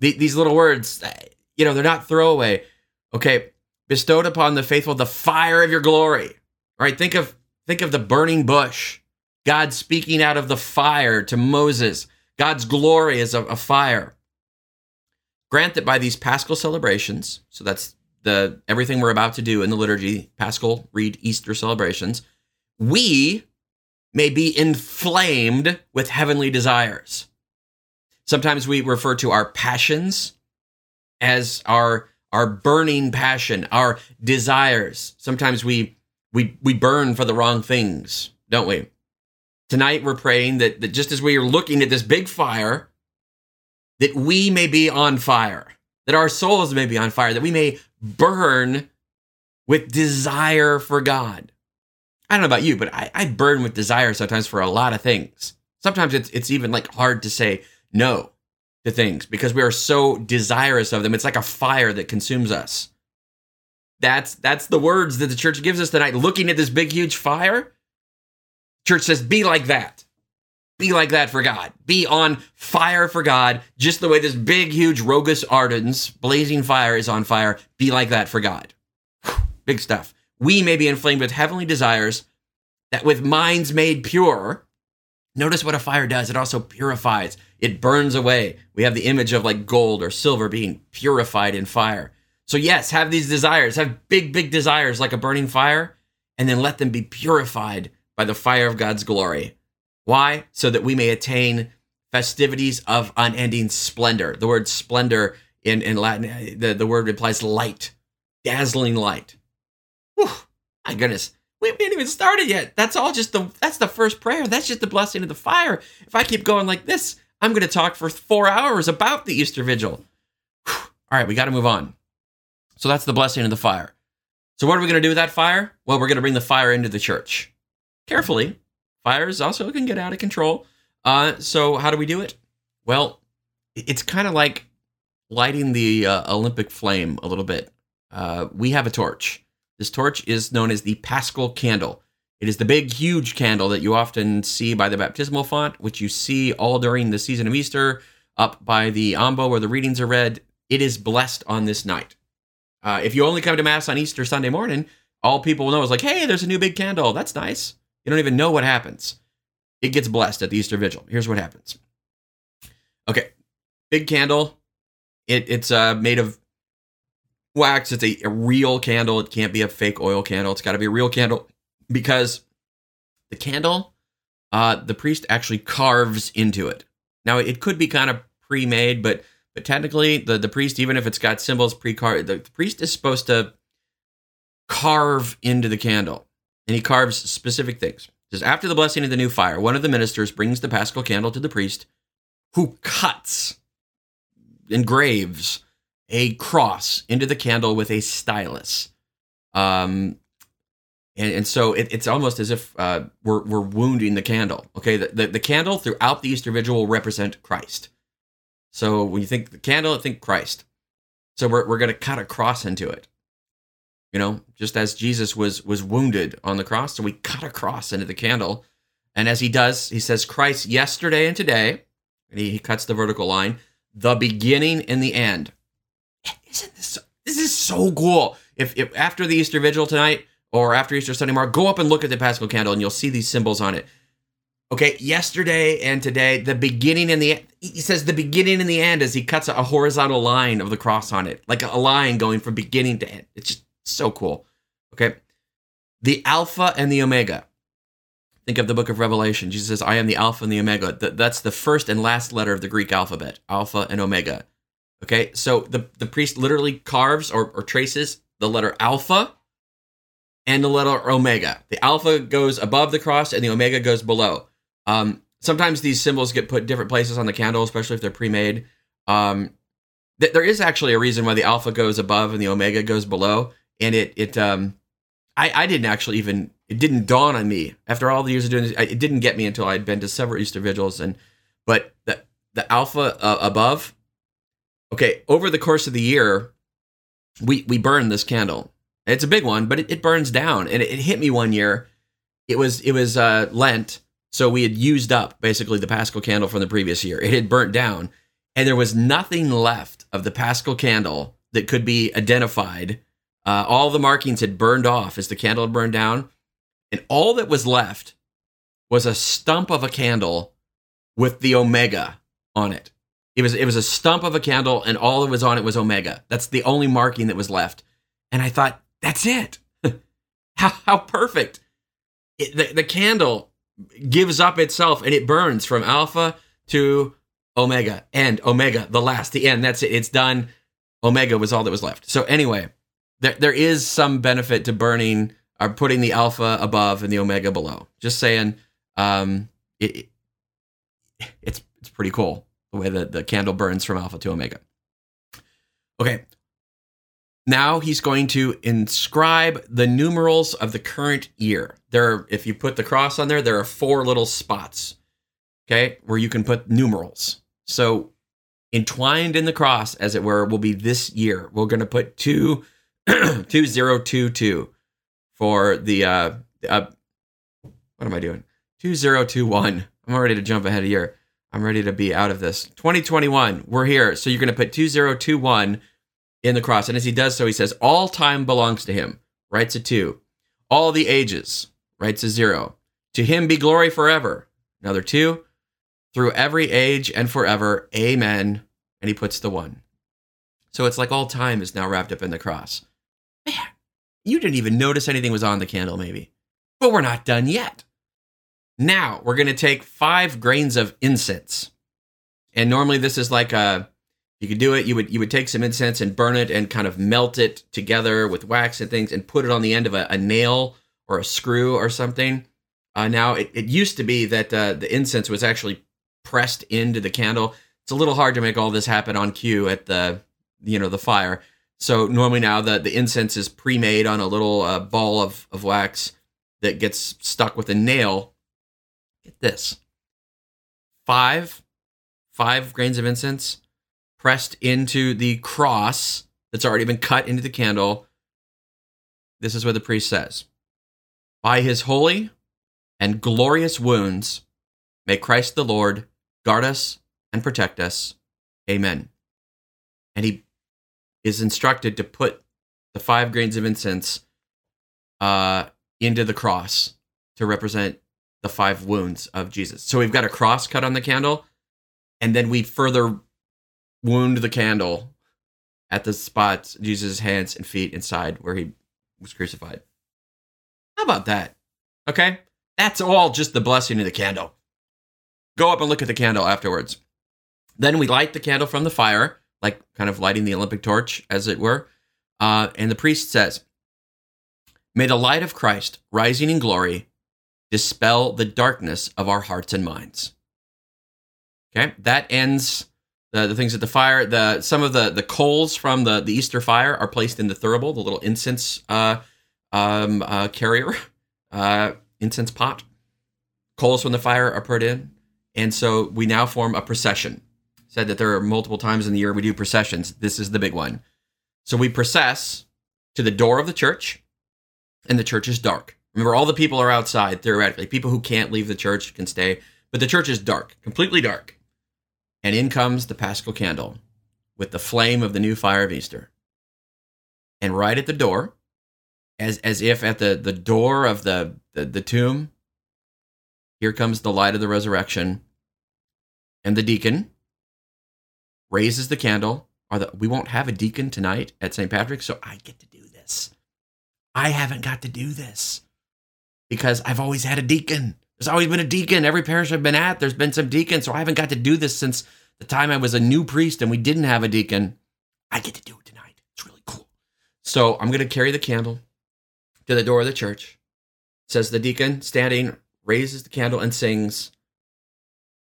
the, these little words, uh, you know, they're not throwaway. Okay, bestowed upon the faithful the fire of your glory. All right, think of think of the burning bush. God speaking out of the fire to Moses. God's glory is a, a fire. Grant that by these paschal celebrations, so that's the everything we're about to do in the liturgy, Paschal, read Easter celebrations, we may be inflamed with heavenly desires. Sometimes we refer to our passions as our our burning passion, our desires. Sometimes we we we burn for the wrong things, don't we? Tonight we're praying that, that just as we are looking at this big fire, that we may be on fire, that our souls may be on fire, that we may burn with desire for God. I don't know about you, but I, I burn with desire sometimes for a lot of things. Sometimes it's it's even like hard to say no to things because we are so desirous of them. It's like a fire that consumes us. That's that's the words that the church gives us tonight. Looking at this big huge fire, church says, "Be like that." Be like that for God. Be on fire for God, just the way this big, huge Rogus Ardens blazing fire is on fire. Be like that for God. Big stuff. We may be inflamed with heavenly desires that with minds made pure, notice what a fire does. It also purifies, it burns away. We have the image of like gold or silver being purified in fire. So, yes, have these desires, have big, big desires like a burning fire, and then let them be purified by the fire of God's glory. Why? So that we may attain festivities of unending splendor. The word splendor in, in Latin, the, the word implies light, dazzling light. Whew, my goodness. We haven't even started yet. That's all just the that's the first prayer. That's just the blessing of the fire. If I keep going like this, I'm going to talk for four hours about the Easter Vigil. Whew. All right, we got to move on. So that's the blessing of the fire. So what are we going to do with that fire? Well, we're going to bring the fire into the church. Carefully, fires also can get out of control. Uh, so how do we do it? Well, it's kind of like lighting the uh, Olympic flame a little bit. Uh, we have a torch. This torch is known as the Paschal candle. It is the big, huge candle that you often see by the baptismal font, which you see all during the season of Easter, up by the ambo where the readings are read. It is blessed on this night. Uh, if you only come to Mass on Easter Sunday morning, all people will know is like, hey, there's a new big candle. That's nice. You don't even know what happens. It gets blessed at the Easter Vigil. Here's what happens. Okay, big candle. It, it's uh, made of wax. It's a, a real candle. It can't be a fake oil candle. It's got to be a real candle because the candle, uh, the priest actually carves into it. Now it could be kind of pre-made, but but technically, the, the priest, even if it's got symbols pre carved, the, the priest is supposed to carve into the candle. And he carves specific things. It says, After the blessing of the new fire, one of the ministers brings the paschal candle to the priest, who cuts, engraves a cross into the candle with a stylus. Um, and, and so it, it's almost as if uh, we're, we're wounding the candle. Okay, the, the, the candle throughout the Easter Vigil will represent Christ. So when you think the candle, think Christ. So we're, we're going to cut a cross into it. You know, just as Jesus was was wounded on the cross, so we cut a cross into the candle. And as he does, he says, Christ yesterday and today, and he, he cuts the vertical line, the beginning and the end. Isn't this so, this is so cool? If, if after the Easter Vigil tonight or after Easter Sunday morning, go up and look at the Paschal candle, and you'll see these symbols on it. Okay, yesterday and today, the beginning and the he says the beginning and the end as he cuts a horizontal line of the cross on it, like a line going from beginning to end. It's just so cool. Okay, the Alpha and the Omega. Think of the book of Revelation. Jesus says, "I am the Alpha and the Omega." That's the first and last letter of the Greek alphabet, Alpha and Omega. Okay, so the the priest literally carves or, or traces the letter Alpha and the letter Omega. The Alpha goes above the cross, and the Omega goes below. Um, sometimes these symbols get put different places on the candle, especially if they're pre-made. Um, th- there is actually a reason why the alpha goes above and the omega goes below, and it it um, I I didn't actually even it didn't dawn on me after all the years of doing this. It didn't get me until I had been to several Easter vigils, and but the the alpha uh, above. Okay, over the course of the year, we we burn this candle. It's a big one, but it, it burns down, and it, it hit me one year. It was it was uh, Lent so we had used up basically the Paschal candle from the previous year. It had burnt down, and there was nothing left of the Paschal candle that could be identified. Uh, all the markings had burned off as the candle had burned down, and all that was left was a stump of a candle with the Omega on it. It was it was a stump of a candle, and all that was on it was Omega. That's the only marking that was left. And I thought, that's it. how how perfect! It, the the candle gives up itself and it burns from alpha to omega and omega the last the end. That's it. It's done. Omega was all that was left. So anyway there, there is some benefit to burning or putting the alpha above and the omega below. Just saying um it, it it's it's pretty cool the way that the candle burns from alpha to omega. Okay. Now he's going to inscribe the numerals of the current year. There, are, if you put the cross on there, there are four little spots, okay, where you can put numerals. So entwined in the cross, as it were, will be this year. We're going to put two, two zero two two for the uh, uh, what am I doing? Two zero two one. I'm ready to jump ahead a year. I'm ready to be out of this. 2021. We're here. So you're going to put 2021 in the cross. And as he does so, he says, All time belongs to him, writes a two. All the ages, writes a zero. To him be glory forever, another two. Through every age and forever, amen. And he puts the one. So it's like all time is now wrapped up in the cross. Man, you didn't even notice anything was on the candle, maybe. But we're not done yet. Now we're going to take five grains of incense. And normally this is like a you could do it. You would you would take some incense and burn it and kind of melt it together with wax and things and put it on the end of a, a nail or a screw or something. Uh, now it, it used to be that uh, the incense was actually pressed into the candle. It's a little hard to make all this happen on cue at the you know the fire. So normally now the the incense is pre-made on a little uh, ball of of wax that gets stuck with a nail. Get this. Five five grains of incense pressed into the cross that's already been cut into the candle. This is what the priest says By his holy and glorious wounds, may Christ the Lord guard us and protect us. Amen. And he is instructed to put the five grains of incense uh, into the cross to represent the five wounds of Jesus. So we've got a cross cut on the candle, and then we further wound the candle at the spots Jesus' hands and feet inside where he was crucified. How about that? Okay? That's all just the blessing of the candle. Go up and look at the candle afterwards. Then we light the candle from the fire like kind of lighting the Olympic torch, as it were. Uh, and the priest says, May the light of Christ, rising in glory, dispel the darkness of our hearts and minds. Okay, that ends the, the things at the fire. The some of the the coals from the the Easter fire are placed in the thurible, the little incense uh, um, uh, carrier, uh, incense pot. Coals from the fire are put in, and so we now form a procession. Said that there are multiple times in the year we do processions. This is the big one. So we process to the door of the church, and the church is dark. Remember, all the people are outside theoretically. People who can't leave the church can stay, but the church is dark, completely dark. And in comes the paschal candle with the flame of the new fire of Easter. And right at the door, as, as if at the, the door of the, the, the tomb, here comes the light of the resurrection. And the deacon raises the candle. Or the, we won't have a deacon tonight at St. Patrick's, so I get to do this. I haven't got to do this because I've always had a deacon. There's always been a deacon. Every parish I've been at, there's been some deacons. So I haven't got to do this since the time I was a new priest and we didn't have a deacon. I get to do it tonight. It's really cool. So I'm going to carry the candle to the door of the church. says the deacon, standing, raises the candle and sings,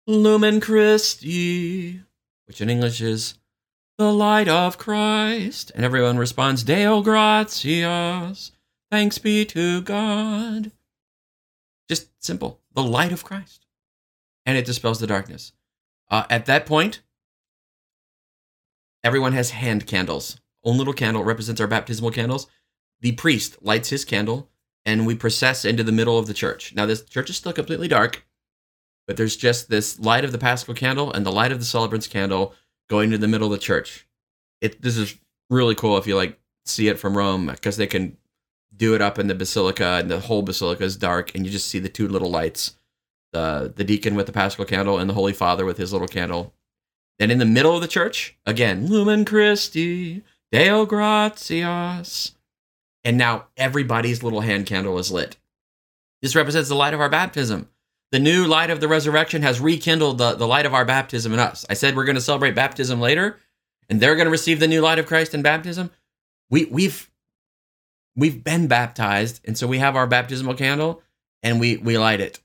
Lumen Christi, which in English is the light of Christ. And everyone responds, Deo gratias. Thanks be to God. Just simple. The light of Christ. And it dispels the darkness. Uh, at that point, everyone has hand candles. Own little candle represents our baptismal candles. The priest lights his candle, and we process into the middle of the church. Now, this church is still completely dark, but there's just this light of the Paschal candle and the light of the celebrant's candle going to the middle of the church. It this is really cool if you like see it from Rome because they can do it up in the basilica and the whole basilica is dark and you just see the two little lights the the deacon with the paschal candle and the holy father with his little candle and in the middle of the church again lumen christi deo gratias and now everybody's little hand candle is lit this represents the light of our baptism the new light of the resurrection has rekindled the, the light of our baptism in us i said we're going to celebrate baptism later and they're going to receive the new light of christ in baptism we we've we've been baptized, and so we have our baptismal candle, and we we light it.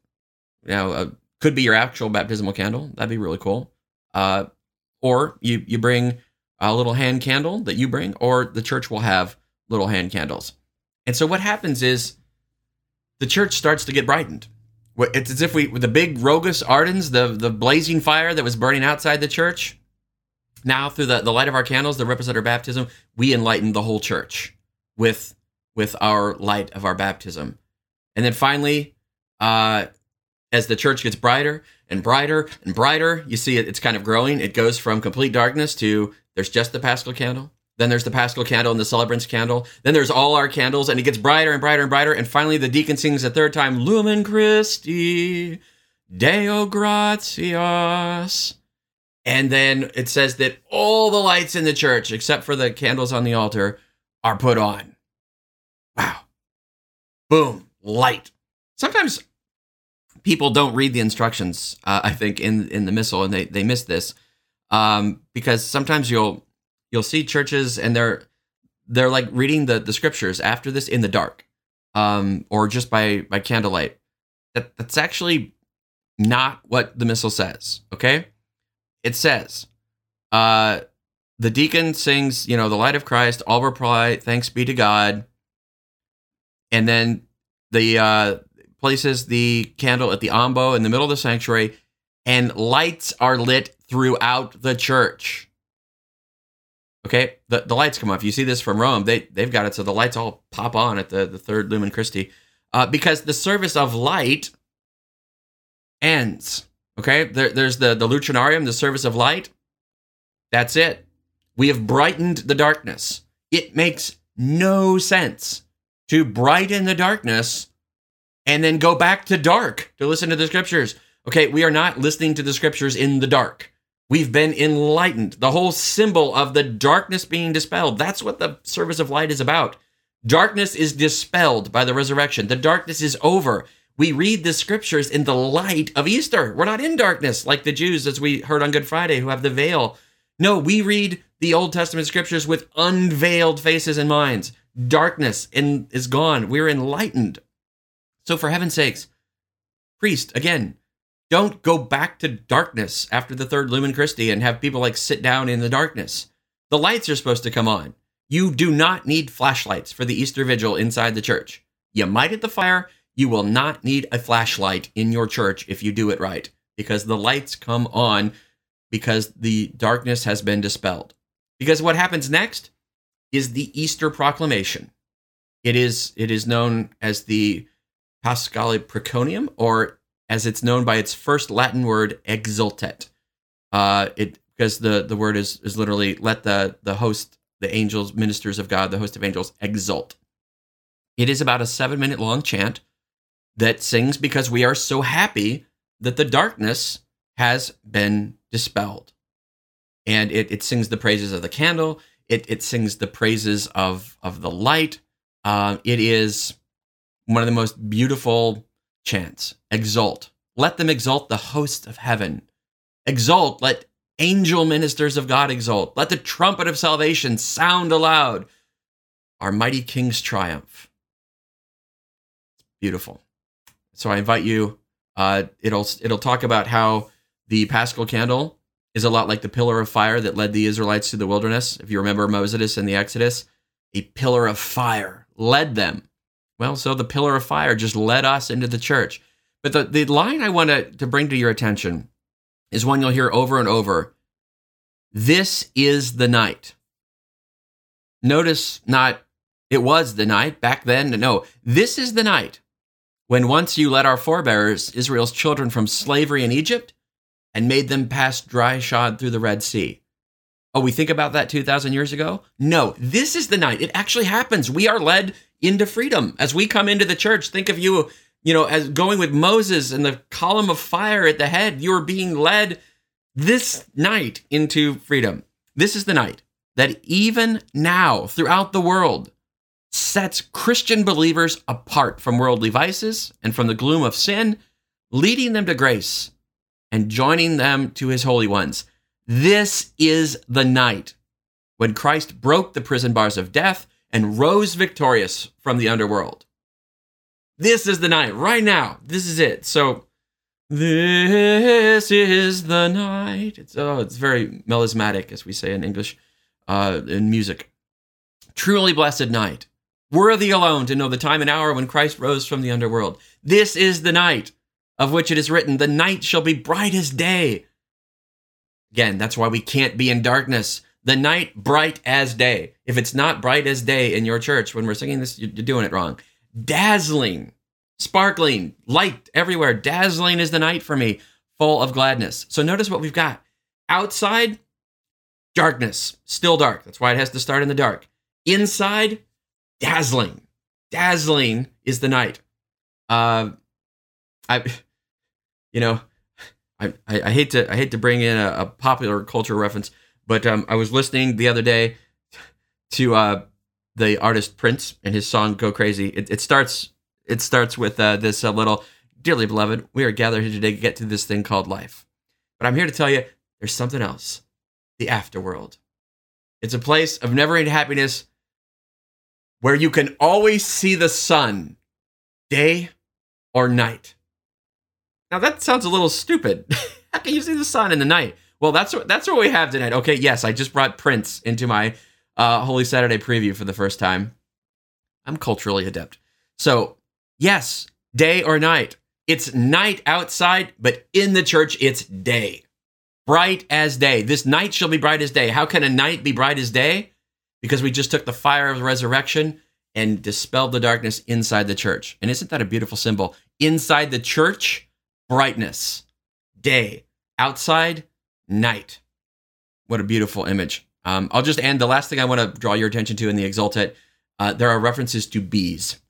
Now, uh, could be your actual baptismal candle. That'd be really cool. Uh, or you you bring a little hand candle that you bring, or the church will have little hand candles. And so what happens is the church starts to get brightened. It's as if we the big Rogus Ardens, the the blazing fire that was burning outside the church. Now, through the, the light of our candles that represent our baptism, we enlighten the whole church with with our light of our baptism. And then finally, uh, as the church gets brighter and brighter and brighter, you see it, it's kind of growing. It goes from complete darkness to there's just the Paschal candle. Then there's the Paschal candle and the celebrant's candle. Then there's all our candles, and it gets brighter and brighter and brighter. And finally, the deacon sings a third time, Lumen Christi, Deo gratias. And then it says that all the lights in the church, except for the candles on the altar, are put on. Wow. Boom. Light. Sometimes people don't read the instructions, uh, I think, in, in the missal, and they, they miss this. Um, because sometimes you'll you'll see churches and they're they're like reading the, the scriptures after this in the dark. Um, or just by by candlelight. That that's actually not what the missal says. Okay? It says, uh the deacon sings, you know, the light of Christ, all reply, thanks be to God and then the uh, places the candle at the ambo in the middle of the sanctuary, and lights are lit throughout the church. Okay, the, the lights come off. You see this from Rome. They they've got it so the lights all pop on at the, the third Lumen Christi, uh, because the service of light ends. Okay, there, there's the the Lucernarium, the service of light. That's it. We have brightened the darkness. It makes no sense to brighten the darkness and then go back to dark to listen to the scriptures. Okay, we are not listening to the scriptures in the dark. We've been enlightened. The whole symbol of the darkness being dispelled. That's what the service of light is about. Darkness is dispelled by the resurrection. The darkness is over. We read the scriptures in the light of Easter. We're not in darkness like the Jews, as we heard on Good Friday, who have the veil. No, we read the Old Testament scriptures with unveiled faces and minds. Darkness in, is gone. We're enlightened. So, for heaven's sakes, priest, again, don't go back to darkness after the third Lumen Christi and have people like sit down in the darkness. The lights are supposed to come on. You do not need flashlights for the Easter Vigil inside the church. You might at the fire. You will not need a flashlight in your church if you do it right, because the lights come on because the darkness has been dispelled. Because what happens next is the Easter proclamation. It is it is known as the Paschale Praeconium, or as it's known by its first Latin word, exultet. Uh, it because the the word is is literally let the the host, the angels, ministers of God, the host of angels, exult. It is about a seven minute long chant that sings because we are so happy that the darkness has been dispelled. And it, it sings the praises of the candle, it, it sings the praises of, of the light. Uh, it is one of the most beautiful chants. Exult. Let them exult the host of heaven. Exult. Let angel ministers of God exult. Let the trumpet of salvation sound aloud. Our mighty King's triumph. It's Beautiful. So I invite you. Uh, it'll it'll talk about how the Paschal candle is a lot like the pillar of fire that led the Israelites to the wilderness. If you remember Moses in the Exodus, a pillar of fire led them. Well, so the pillar of fire just led us into the church. But the, the line I want to, to bring to your attention is one you'll hear over and over. This is the night. Notice not, it was the night back then. No, this is the night when once you led our forebears, Israel's children, from slavery in Egypt and made them pass dry shod through the Red Sea. Oh, we think about that 2,000 years ago? No, this is the night. It actually happens. We are led into freedom. As we come into the church, think of you, you know, as going with Moses and the column of fire at the head. You are being led this night into freedom. This is the night that even now throughout the world, sets Christian believers apart from worldly vices and from the gloom of sin, leading them to grace and joining them to his holy ones. This is the night when Christ broke the prison bars of death and rose victorious from the underworld. This is the night, right now. This is it. So, this is the night. It's oh, it's very melismatic, as we say in English, uh, in music. Truly blessed night worthy alone to know the time and hour when Christ rose from the underworld. This is the night of which it is written, The night shall be bright as day. Again, that's why we can't be in darkness. The night bright as day. If it's not bright as day in your church when we're singing this, you're doing it wrong. Dazzling, sparkling, light everywhere. Dazzling is the night for me, full of gladness. So notice what we've got. Outside, darkness, still dark. That's why it has to start in the dark. Inside, dazzling. Dazzling is the night. Uh, I, you know, I, I, hate to I hate to bring in a, a popular culture reference, but um, I was listening the other day to uh, the artist Prince and his song "Go Crazy." It, it starts it starts with uh, this uh, little "Dearly beloved, we are gathered here today to get to this thing called life." But I'm here to tell you, there's something else: the afterworld. It's a place of never-ending happiness where you can always see the sun, day or night. Now that sounds a little stupid. How can you see the sun in the night? Well, that's what that's what we have tonight. Okay, yes, I just brought Prince into my uh, Holy Saturday preview for the first time. I'm culturally adept. So, yes, day or night. It's night outside, but in the church, it's day. Bright as day. This night shall be bright as day. How can a night be bright as day? because we just took the fire of the resurrection and dispelled the darkness inside the church. And isn't that a beautiful symbol? Inside the church, brightness, day. Outside, night. What a beautiful image. Um, I'll just end. The last thing I want to draw your attention to in the Exultet, uh, there are references to bees.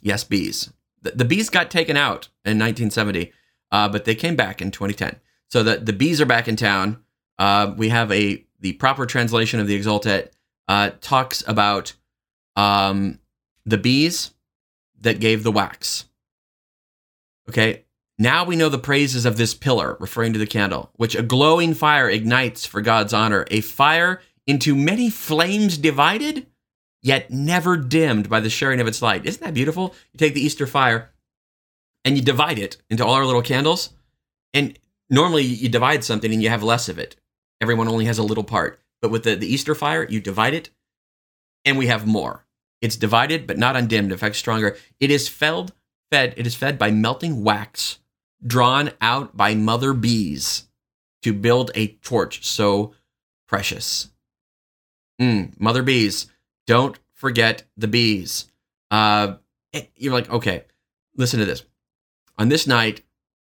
Yes, bees. The, the bees got taken out in 1970, uh, but they came back in 2010. So the, the bees are back in town. Uh, we have a the proper translation of the Exultet uh, talks about um, the bees that gave the wax. Okay, Now we know the praises of this pillar, referring to the candle, which a glowing fire ignites for God's honor, a fire into many flames divided, yet never dimmed by the sharing of its light. Isn't that beautiful? You take the Easter fire and you divide it into all our little candles. And normally you divide something and you have less of it. Everyone only has a little part. But with the, the Easter fire, you divide it and we have more. It's divided but not undimmed, in fact stronger. It is fed, fed, it is fed by melting wax drawn out by mother bees to build a torch so precious. Mm, mother bees, don't forget the bees. Uh, eh, you're like, okay, listen to this. On this night,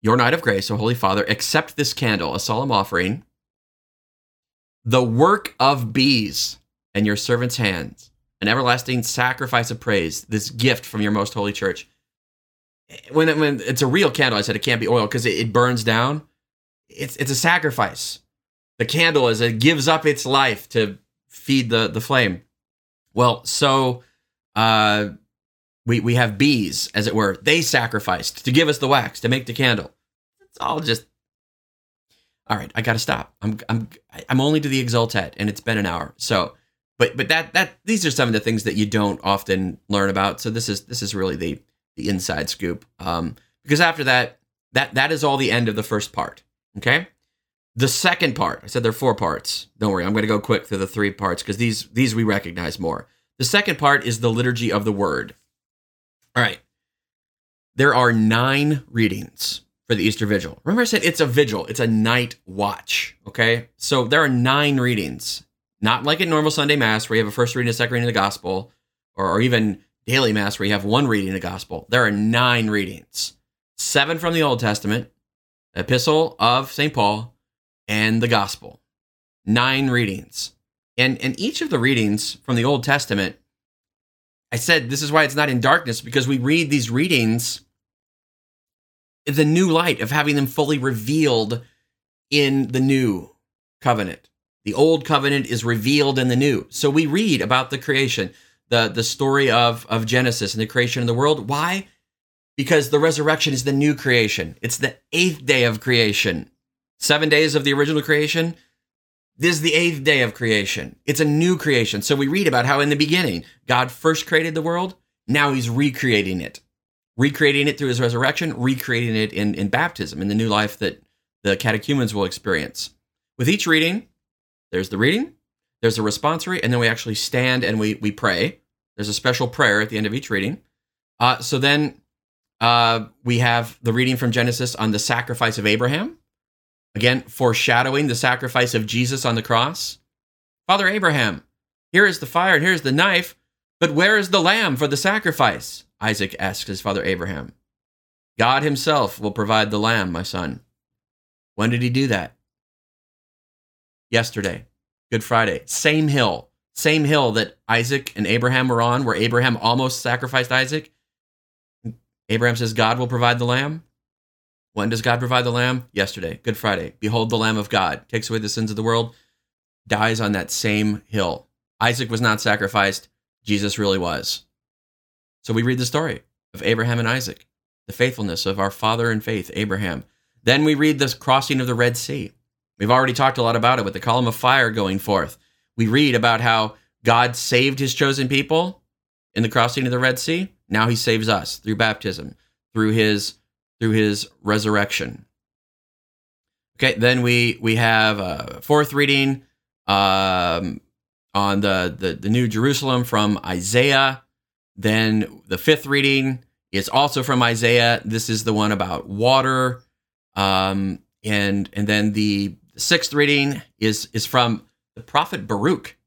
your night of grace, O Holy Father, accept this candle, a solemn offering, the work of bees and your servant's hands, an everlasting sacrifice of praise, this gift from your most holy church. When, it, when it's a real candle, I said it can't be oil because it, it burns down. It's it's a sacrifice. The candle is it gives up its life to feed the the flame. Well, so uh, we we have bees, as it were. They sacrificed to give us the wax to make the candle. It's all just all right. I got to stop. I'm I'm I'm only to the Exultet, and it's been an hour. So but but that that these are some of the things that you don't often learn about. So this is this is really the the inside scoop. Um, because after that, that that is all the end of the first part. Okay. The second part, I said there are four parts. Don't worry, I'm going to go quick through the three parts because these these we recognize more. The second part is the liturgy of the word. All right. There are nine readings for the Easter Vigil. Remember, I said it's a vigil, it's a night watch. Okay. So there are nine readings not like at normal Sunday Mass where you have a first reading, a second reading of the Gospel, or, or even daily Mass where you have one reading of the Gospel. There are nine readings seven from the Old Testament, Epistle of St. Paul, and the Gospel. Nine readings. And, and each of the readings from the Old Testament, I said this is why it's not in darkness because we read these readings in the new light of having them fully revealed in the new covenant. The old covenant is revealed in the new. So we read about the creation, the, the story of, of Genesis and the creation of the world. Why? Because the resurrection is the new creation. It's the eighth day of creation. Seven days of the original creation. This is the eighth day of creation. It's a new creation. So we read about how in the beginning, God first created the world. Now he's recreating it, recreating it through his resurrection, recreating it in, in baptism, in the new life that the catechumens will experience. With each reading, there's the reading, there's a responsory, and then we actually stand and we we pray. There's a special prayer at the end of each reading. Uh, so then uh, we have the reading from Genesis on the sacrifice of Abraham. Again, foreshadowing the sacrifice of Jesus on the cross. Father Abraham, here is the fire and here's the knife, but where is the lamb for the sacrifice? Isaac asks his father Abraham. God himself will provide the lamb, my son. When did he do that? yesterday, Good Friday, same hill, same hill that Isaac and Abraham were on, where Abraham almost sacrificed Isaac. Abraham says, God will provide the lamb. When does God provide the lamb? Yesterday, Good Friday. Behold, the Lamb of God takes away the sins of the world, dies on that same hill. Isaac was not sacrificed, Jesus really was. So we read the story of Abraham and Isaac, the faithfulness of our father in faith, Abraham. Then we read the crossing of the Red Sea. We've already talked a lot about it with the column of fire going forth. We read about how God saved his chosen people in the crossing of the Red Sea. Now he saves us through baptism, through his through his resurrection. Okay, then we we have a fourth reading um, on the, the the New Jerusalem from Isaiah. Then the fifth reading is also from Isaiah. This is the one about water. Um, and and then the the sixth reading is, is from the prophet Baruch.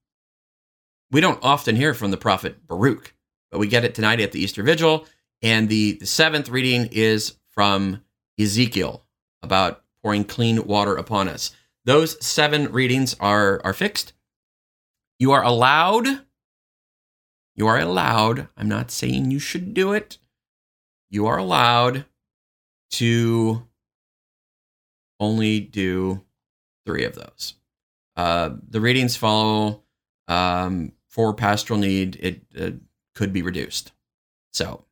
We don't often hear from the prophet Baruch, but we get it tonight at the Easter Vigil. And the, the seventh reading is from Ezekiel about pouring clean water upon us. Those seven readings are, are fixed. You are allowed, you are allowed, I'm not saying you should do it, you are allowed to only do three of those. Uh, the readings follow um, for pastoral need. It uh, could be reduced. So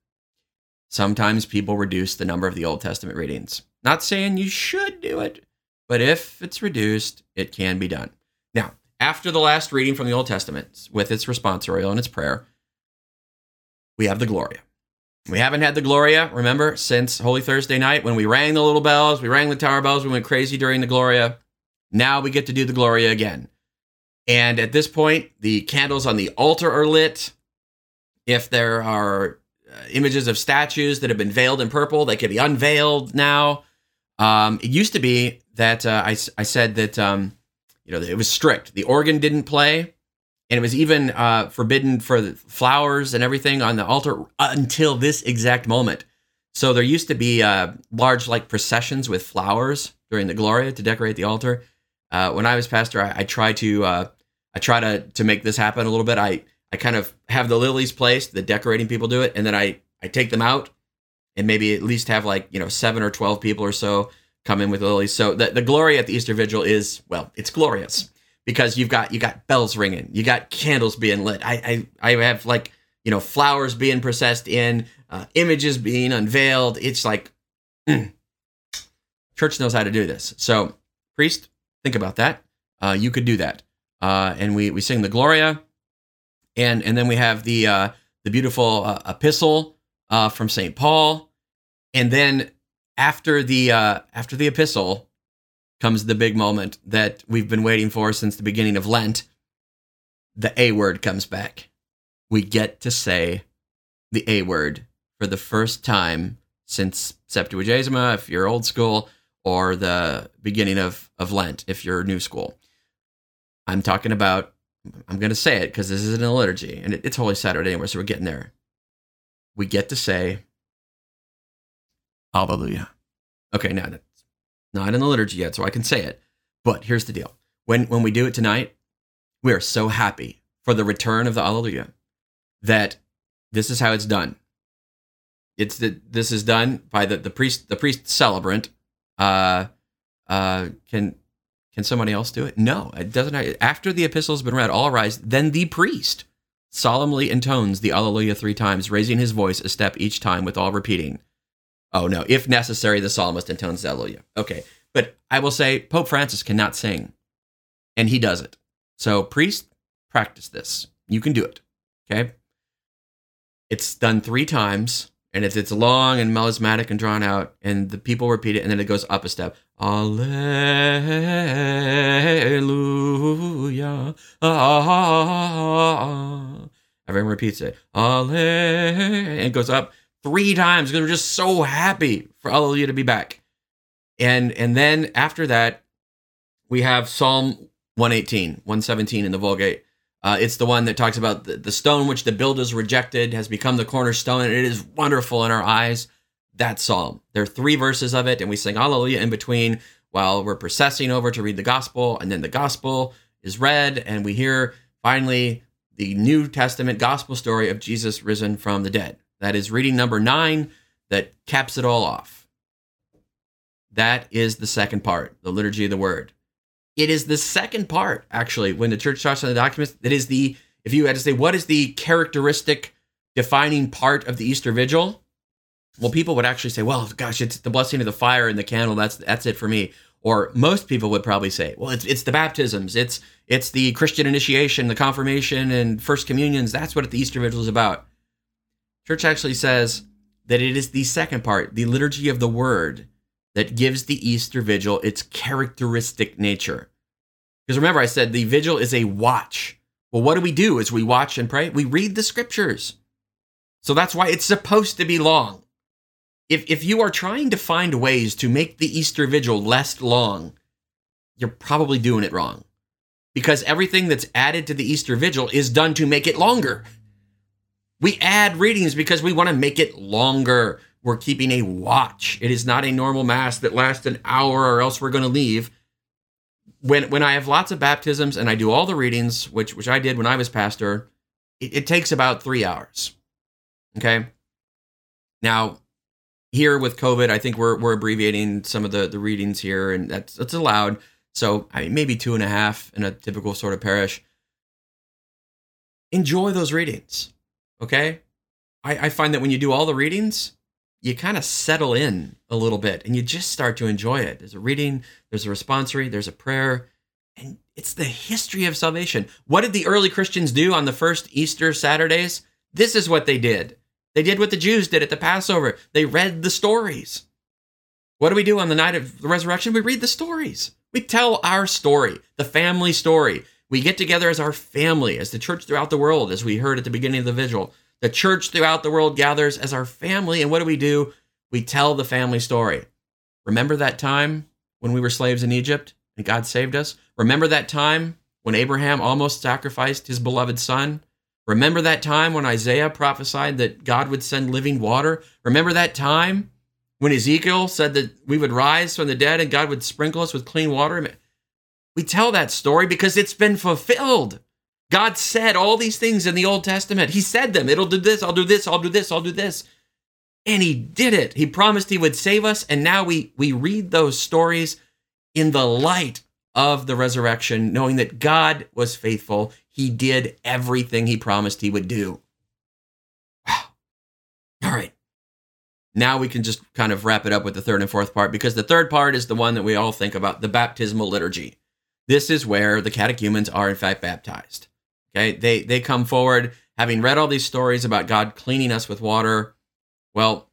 sometimes people reduce the number of the Old Testament readings. Not saying you should do it, but if it's reduced, it can be done. Now, after the last reading from the Old Testament with its responsorial and its prayer, we have the Gloria. We haven't had the Gloria, remember, since Holy Thursday night when we rang the little bells, we rang the tower bells, we went crazy during the Gloria. Now we get to do the Gloria again. And at this point, the candles on the altar are lit. If there are uh, images of statues that have been veiled in purple, they can be unveiled now. Um, it used to be that uh, I, I said that um, you know it was strict. The organ didn't play, and it was even uh, forbidden for the flowers and everything on the altar until this exact moment. So there used to be uh, large like processions with flowers during the Gloria to decorate the altar. Uh, when I was pastor, I, I try to uh, I try to to make this happen a little bit. I I kind of have the lilies placed, the decorating people do it, and then I I take them out and maybe at least have like you know seven or twelve people or so come in with lilies. So the the glory at the Easter Vigil is well, it's glorious because you've got you got bells ringing, you got candles being lit. I I, I have like you know flowers being processed in, uh, images being unveiled. It's like mm, church knows how to do this. So priest, think about that. Uh, you could do that, uh, and we we sing the Gloria, and and then we have the uh, the beautiful uh, epistle uh, from Saint Paul, and then after the uh, after the epistle comes the big moment that we've been waiting for since the beginning of Lent. The A word comes back. We get to say the A word for the first time since Septuagesima, if you're old school, or the beginning of, of Lent, if you're new school. I'm talking about, I'm going to say it because this isn't a liturgy and it, it's Holy Saturday anyway, so we're getting there. We get to say, Hallelujah. Okay, now that's not in the liturgy yet, so I can say it. But here's the deal: when when we do it tonight, we are so happy for the return of the Alleluia that this is how it's done. It's the this is done by the the priest the priest celebrant. Uh, uh, can can somebody else do it? No, it doesn't. After the epistle has been read, all rise. Then the priest solemnly intones the Alleluia three times, raising his voice a step each time, with all repeating. Oh no, if necessary, the psalmist intones the Alleluia. Okay, but I will say Pope Francis cannot sing, and he does it. So priest, practice this. You can do it. Okay. It's done three times, and it's it's long and melismatic and drawn out, and the people repeat it, and then it goes up a step. Alleluia. Ah. Everyone repeats it. Alleluia. And it goes up three times because we're just so happy for Alleluia to be back. And and then after that, we have Psalm 118, 117 in the Vulgate. Uh, it's the one that talks about the, the stone which the builders rejected has become the cornerstone, and it is wonderful in our eyes. That psalm. There are three verses of it, and we sing Alleluia in between while we're processing over to read the gospel, and then the gospel is read, and we hear finally the New Testament gospel story of Jesus risen from the dead. That is reading number nine that caps it all off. That is the second part, the liturgy of the word. It is the second part, actually, when the church talks on the documents, that is the, if you had to say, what is the characteristic defining part of the Easter Vigil? Well, people would actually say, well, gosh, it's the blessing of the fire and the candle. That's that's it for me. Or most people would probably say, well, it's it's the baptisms, it's it's the Christian initiation, the confirmation, and first communions. That's what the Easter Vigil is about. Church actually says that it is the second part, the liturgy of the word, that gives the Easter vigil its characteristic nature. Because remember, I said the vigil is a watch. Well, what do we do as we watch and pray? We read the scriptures. So that's why it's supposed to be long. If, if you are trying to find ways to make the Easter vigil less long, you're probably doing it wrong. Because everything that's added to the Easter vigil is done to make it longer. We add readings because we want to make it longer. We're keeping a watch. It is not a normal mass that lasts an hour or else we're going to leave. When when I have lots of baptisms and I do all the readings, which which I did when I was pastor, it, it takes about three hours. Okay. Now, here with COVID, I think we're we're abbreviating some of the the readings here, and that's that's allowed. So I mean, maybe two and a half in a typical sort of parish. Enjoy those readings Okay. I, I find that when you do all the readings, you kind of settle in a little bit and you just start to enjoy it. There's a reading, there's a responsory, there's a prayer, and it's the history of salvation. What did the early Christians do on the first Easter Saturdays? This is what they did. They did what the Jews did at the Passover. They read the stories. What do we do on the night of the resurrection? We read the stories. We tell our story, the family story. We get together as our family, as the church throughout the world, as we heard at the beginning of the vigil. The church throughout the world gathers as our family. And what do we do? We tell the family story. Remember that time when we were slaves in Egypt and God saved us? Remember that time when Abraham almost sacrificed his beloved son? Remember that time when Isaiah prophesied that God would send living water? Remember that time when Ezekiel said that we would rise from the dead and God would sprinkle us with clean water? We tell that story because it's been fulfilled. God said all these things in the Old Testament. He said them. It'll do this, I'll do this, I'll do this, I'll do this. And he did it. He promised he would save us. And now we, we read those stories in the light of the resurrection, knowing that God was faithful. He did everything he promised he would do. Wow. All right. Now we can just kind of wrap it up with the third and fourth part because the third part is the one that we all think about the baptismal liturgy. This is where the catechumens are, in fact, baptized. Okay. They, they come forward having read all these stories about God cleaning us with water. Well,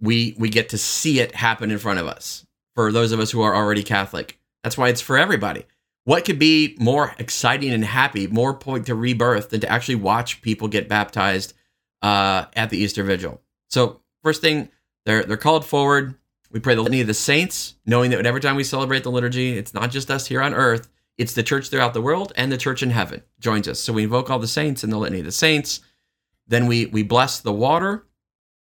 we, we get to see it happen in front of us for those of us who are already Catholic. That's why it's for everybody. What could be more exciting and happy, more point to rebirth than to actually watch people get baptized uh, at the Easter Vigil? So, first thing, they're they're called forward. We pray the litany of the saints, knowing that every time we celebrate the liturgy, it's not just us here on earth; it's the church throughout the world and the church in heaven joins us. So we invoke all the saints in the litany of the saints. Then we we bless the water,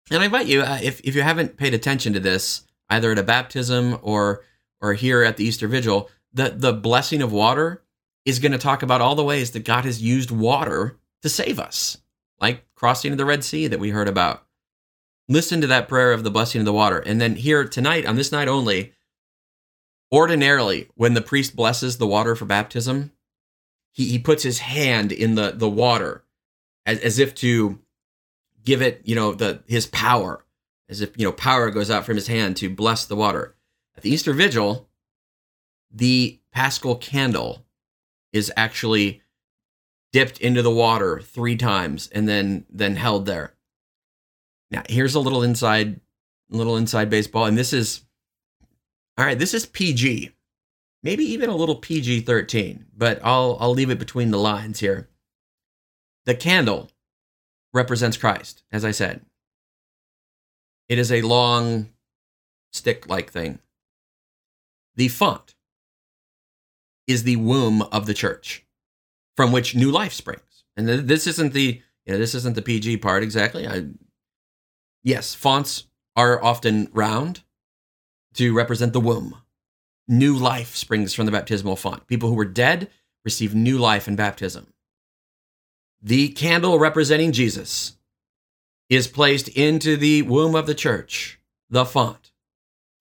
and I invite you, uh, if if you haven't paid attention to this, either at a baptism or or here at the Easter Vigil, the, the blessing of water is going to talk about all the ways that God has used water to save us, like crossing of the Red Sea that we heard about. Listen to that prayer of the blessing of the water. And then here tonight, on this night only, ordinarily, when the priest blesses the water for baptism, he, he puts his hand in the, the water as, as if to give it, you know, the his power, as if, you know, power goes out from his hand to bless the water. At the Easter Vigil, the Paschal candle is actually dipped into the water three times and then then held there. Now, here's a little inside little inside baseball and this is all right, this is PG. Maybe even a little PG-13, but I'll I'll leave it between the lines here. The candle represents Christ, as I said. It is a long stick-like thing. The font is the womb of the church from which new life springs. And this isn't the you know, this isn't the PG part exactly. I, yes, fonts are often round to represent the womb. New life springs from the baptismal font. People who were dead receive new life in baptism. The candle representing Jesus is placed into the womb of the church, the font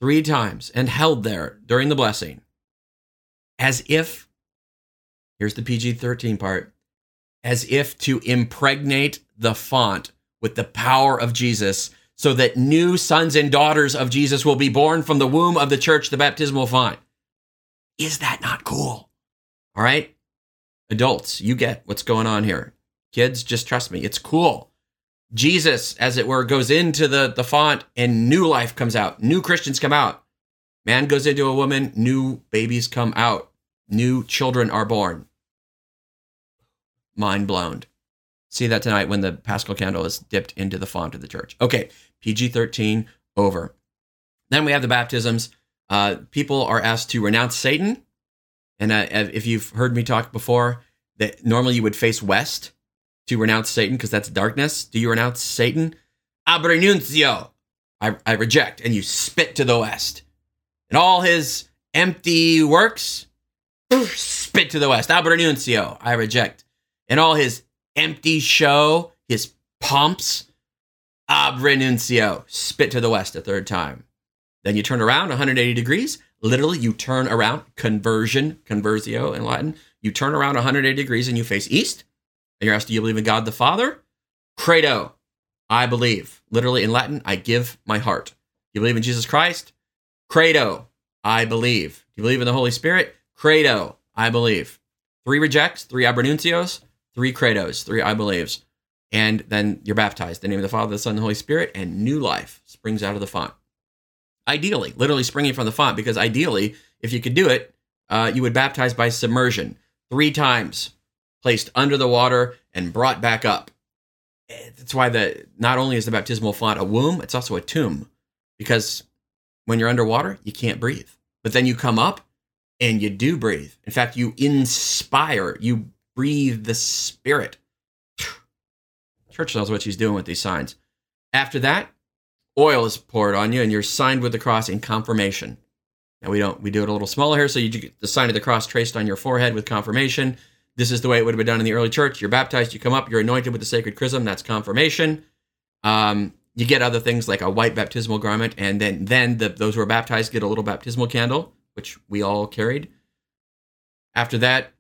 three times and held there during the blessing, as if, here's the PG 13 part, as if to impregnate the font with the power of Jesus so that new sons and daughters of Jesus will be born from the womb of the church, the baptismal font. Is that not cool? All right. Adults, you get what's going on here. Kids, just trust me. It's cool. Jesus, as it were, goes into the, the font and new life comes out. New Christians come out. Man goes into a woman, new babies come out. New children are born. Mind blown. See that tonight when the Paschal candle is dipped into the font of the church. Okay, PG 13 over. Then we have the baptisms. Uh, people are asked to renounce Satan. And uh, if you've heard me talk before, that normally you would face west to renounce Satan because that's darkness? Do you renounce Satan? Abrenuncio. I, I reject. And you spit to the west. And all his empty works, spit to the west. Abrenuncio. I reject. And all his empty show, his pomps, abrenuncio. Uh, spit to the west a third time. Then you turn around 180 degrees. Literally, you turn around, conversion, conversio in Latin. You turn around 180 degrees and you face east and you're asked, do you believe in God the Father? Credo. I believe. Literally in Latin, I give my heart. You believe in Jesus Christ? Credo, I believe. Do you believe in the Holy Spirit? Credo, I believe. Three rejects, three abrenuncios, three credos, three I believes. And then you're baptized in the name of the Father, the Son, and the Holy Spirit, and new life springs out of the font. Ideally, literally springing from the font, because ideally, if you could do it, uh, you would baptize by submersion three times, placed under the water and brought back up. That's why the not only is the baptismal font a womb, it's also a tomb, because when you're underwater, you can't breathe. But then you come up and you do breathe. In fact, you inspire, you breathe the Spirit. Church knows what she's doing with these signs. After that, oil is poured on you and you're signed with the cross in confirmation. Now we don't we do it a little smaller here, so you get the sign of the cross traced on your forehead with confirmation. This is the way it would have been done in the early church. You're baptized, you come up, you're anointed with the sacred chrism. That's confirmation. Um, you get other things like a white baptismal garment, and then then the, those who are baptized get a little baptismal candle, which we all carried. After that,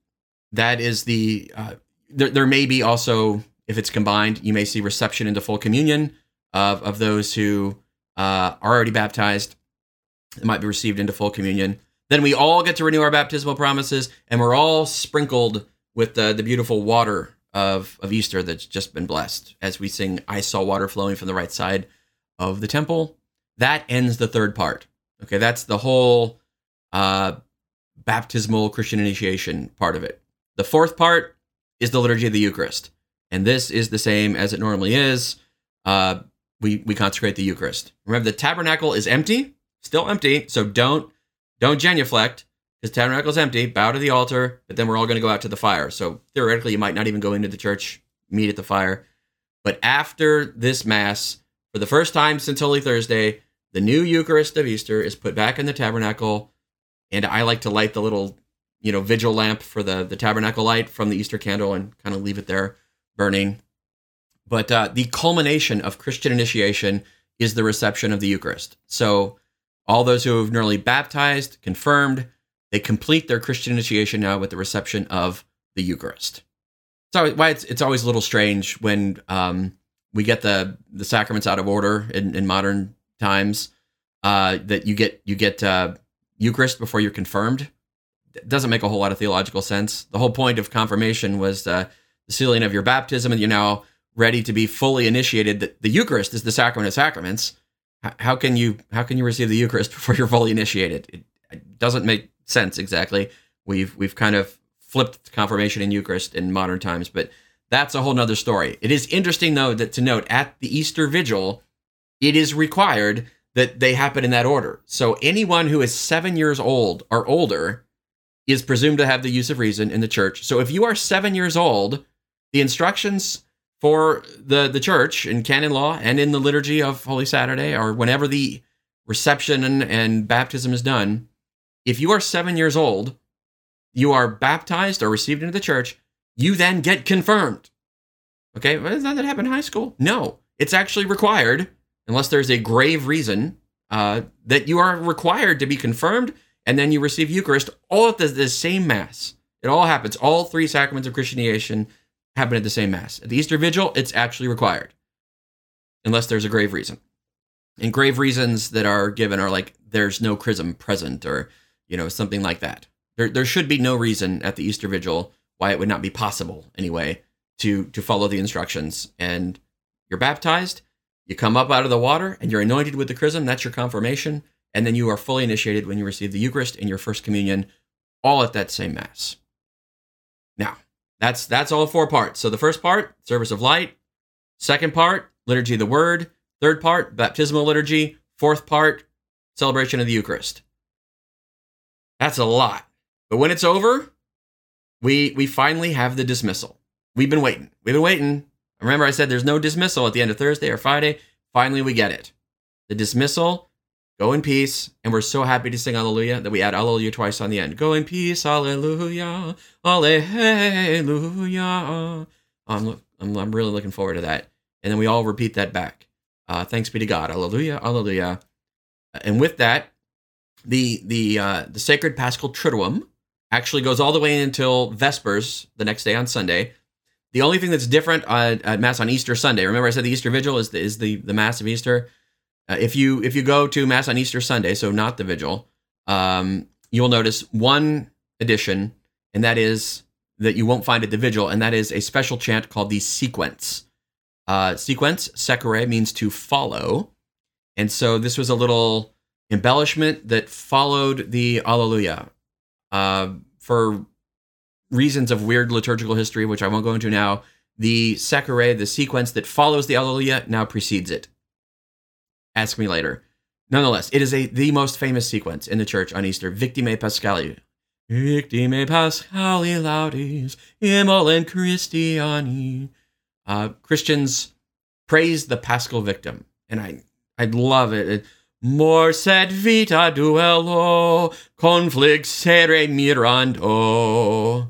that is the uh, there, there may be also if it's combined, you may see reception into full communion of of those who uh, are already baptized. It might be received into full communion. Then we all get to renew our baptismal promises, and we're all sprinkled with the, the beautiful water of, of Easter that's just been blessed as we sing, I saw water flowing from the right side of the temple. That ends the third part. Okay, that's the whole uh, baptismal Christian initiation part of it. The fourth part is the liturgy of the Eucharist. And this is the same as it normally is. Uh, we, we consecrate the Eucharist. Remember, the tabernacle is empty, still empty. So don't don't genuflect because tabernacle is empty. Bow to the altar, but then we're all going to go out to the fire. So theoretically, you might not even go into the church, meet at the fire. But after this mass, for the first time since Holy Thursday, the new Eucharist of Easter is put back in the tabernacle, and I like to light the little, you know, vigil lamp for the the tabernacle light from the Easter candle and kind of leave it there burning. But uh, the culmination of Christian initiation is the reception of the Eucharist. So all those who have nearly baptized, confirmed, they complete their Christian initiation now with the reception of the Eucharist. So why it's, it's always a little strange when um, we get the the sacraments out of order in, in modern times. Uh, that you get you get uh, Eucharist before you're confirmed. Doesn't make a whole lot of theological sense. The whole point of confirmation was uh, the sealing of your baptism, and you're now ready to be fully initiated. The, the Eucharist is the sacrament of sacraments. how can you how can you receive the Eucharist before you're fully initiated? It, it doesn't make sense exactly. We've we've kind of flipped confirmation and Eucharist in modern times, but that's a whole nother story. It is interesting though that to note at the Easter Vigil, it is required that they happen in that order. So anyone who is seven years old or older is presumed to have the use of reason in the church. So if you are seven years old, the instructions for the the church in canon law and in the liturgy of Holy Saturday or whenever the reception and, and baptism is done if you are seven years old, you are baptized or received into the church, you then get confirmed. Okay, well, does that happen in high school? No, it's actually required, unless there's a grave reason, uh, that you are required to be confirmed, and then you receive Eucharist all at the, the same Mass. It all happens. All three sacraments of Christianization happen at the same Mass. At the Easter Vigil, it's actually required, unless there's a grave reason. And grave reasons that are given are like there's no chrism present, or you know, something like that. There, there should be no reason at the Easter Vigil why it would not be possible, anyway, to to follow the instructions. And you're baptized, you come up out of the water, and you're anointed with the chrism. That's your confirmation, and then you are fully initiated when you receive the Eucharist and your first communion, all at that same mass. Now, that's that's all four parts. So the first part, service of light. Second part, liturgy of the word. Third part, baptismal liturgy. Fourth part, celebration of the Eucharist. That's a lot. But when it's over, we we finally have the dismissal. We've been waiting. We've been waiting. Remember, I said there's no dismissal at the end of Thursday or Friday. Finally, we get it. The dismissal. Go in peace, and we're so happy to sing Alleluia that we add Alleluia twice on the end. Go in peace, Alleluia, Alleluia. I'm, I'm, I'm really looking forward to that. And then we all repeat that back. Uh, thanks be to God, Alleluia, Alleluia. And with that, the the uh, the sacred Paschal Triduum actually goes all the way until Vespers the next day on Sunday. The only thing that's different uh, at Mass on Easter Sunday, remember I said the Easter Vigil is the, is the, the Mass of Easter. Uh, if you if you go to Mass on Easter Sunday, so not the Vigil, um, you'll notice one addition, and that is that you won't find at the Vigil, and that is a special chant called the Sequence. Uh, sequence, sekere, means to follow. And so this was a little embellishment that followed the Alleluia. Uh, for reasons of weird liturgical history, which I won't go into now, the sekere, the sequence that follows the Alleluia, now precedes it. Ask me later. Nonetheless, it is a the most famous sequence in the church on Easter, Victimae Paschali. Victimae Paschali laudes, immolent Christiani. Uh, Christians praise the Paschal victim, and I I love it. Mors et vita duello, conflixere mirando,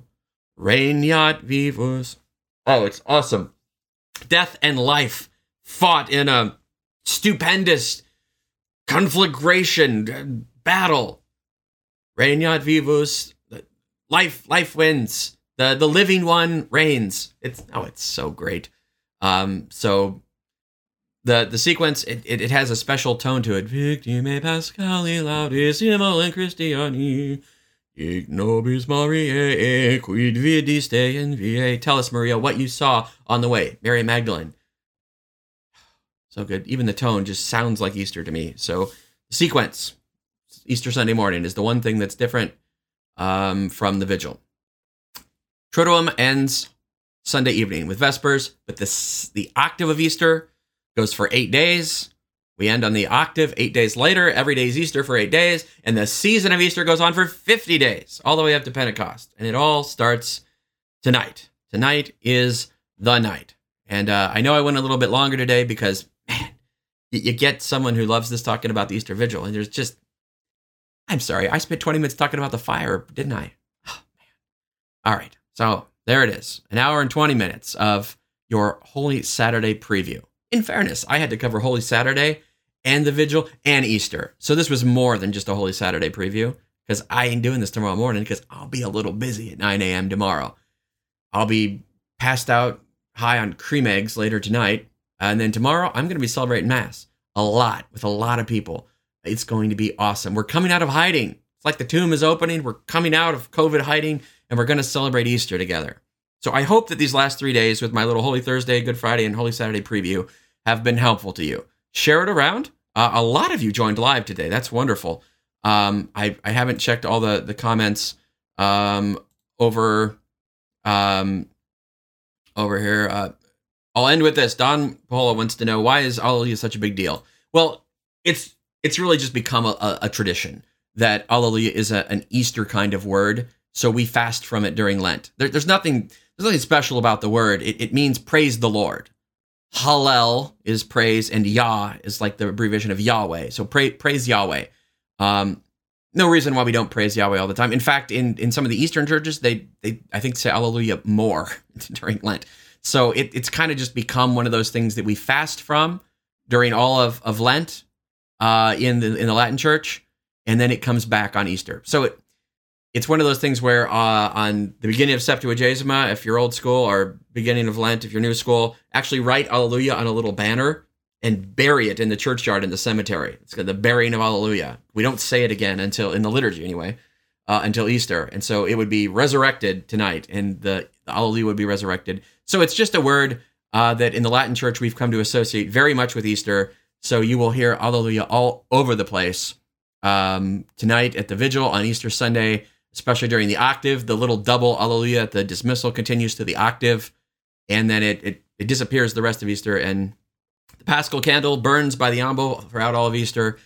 regnat vivus. Oh, it's awesome. Death and life fought in a stupendous conflagration battle. Regnat vivus. Life, life wins. The the living one reigns. It's oh, it's so great. Um, so the the sequence it, it, it, has a special tone to it. Victimae Paschali laudes immolent Christiani. Dic nobis Mariae, quid vidiste in. Tell us, Maria, what you saw on the way. Mary Magdalene. So good. Even the tone just sounds like Easter to me. So the sequence, Easter Sunday morning, is the one thing that's different um, from the vigil. Triduum ends Sunday evening with Vespers, but the, the octave of Easter goes for eight days. We end on the octave eight days later. Every day is Easter for eight days. And the season of Easter goes on for 50 days, all the way up to Pentecost. And it all starts tonight. Tonight is the night. And uh, I know I went a little bit longer today because, you, get someone who loves this talking about the Easter Vigil. And there's just, I'm sorry, I spent 20 minutes talking about the fire, didn't I? Oh, man. All right. So there it is an hour and 20 minutes of your Holy Saturday preview in fairness, I had to cover Holy Saturday and the Vigil and Easter. So this was more than just a Holy Saturday preview because I ain't doing this tomorrow morning because I'll be a little busy at 9 a.m. tomorrow. I'll be passed out high on cream eggs later tonight. And then tomorrow, I'm going to be celebrating Mass a lot with a lot of people. It's going to be awesome. We're coming out of hiding. It's like the tomb is opening. We're coming out of COVID hiding and we're going to celebrate Easter together. So I hope that these last three days with my little Holy Thursday, Good Friday, and Holy Saturday preview have been helpful to you. Share it around. Uh, a lot of you joined live today. That's wonderful. Um, I, I haven't checked all the, the comments um, over um, over here. Uh, I'll end with this. Don Polo wants to know why is Alleluia such a big deal? Well, it's it's really just become a, a, a tradition that Alleluia is a, an Easter kind of word. So we fast from it during Lent. There, there's nothing there's nothing special about the word. It, it means praise the Lord. Hallel is praise, and Yah is like the abbreviation of Yahweh. So pray, praise Yahweh. Um, no reason why we don't praise Yahweh all the time. In fact, in, in some of the Eastern churches, they they I think say Alleluia more during Lent. So it, it's kind of just become one of those things that we fast from during all of, of Lent uh, in the in the Latin Church, and then it comes back on Easter. So it, it's one of those things where uh, on the beginning of Septuagesima, if you're old school, or beginning of Lent, if you're new school, actually write Alleluia on a little banner and bury it in the churchyard in the cemetery. It's the burying of Alleluia. We don't say it again until in the liturgy anyway, uh, until Easter, and so it would be resurrected tonight, and the, the Alleluia would be resurrected. So it's just a word uh, that in the Latin Church we've come to associate very much with Easter. So you will hear Alleluia all over the place um, tonight at the vigil on Easter Sunday especially during the octave. The little double Alleluia at the dismissal continues to the octave, and then it, it, it disappears the rest of Easter. And the Paschal candle burns by the ambo throughout all of Easter,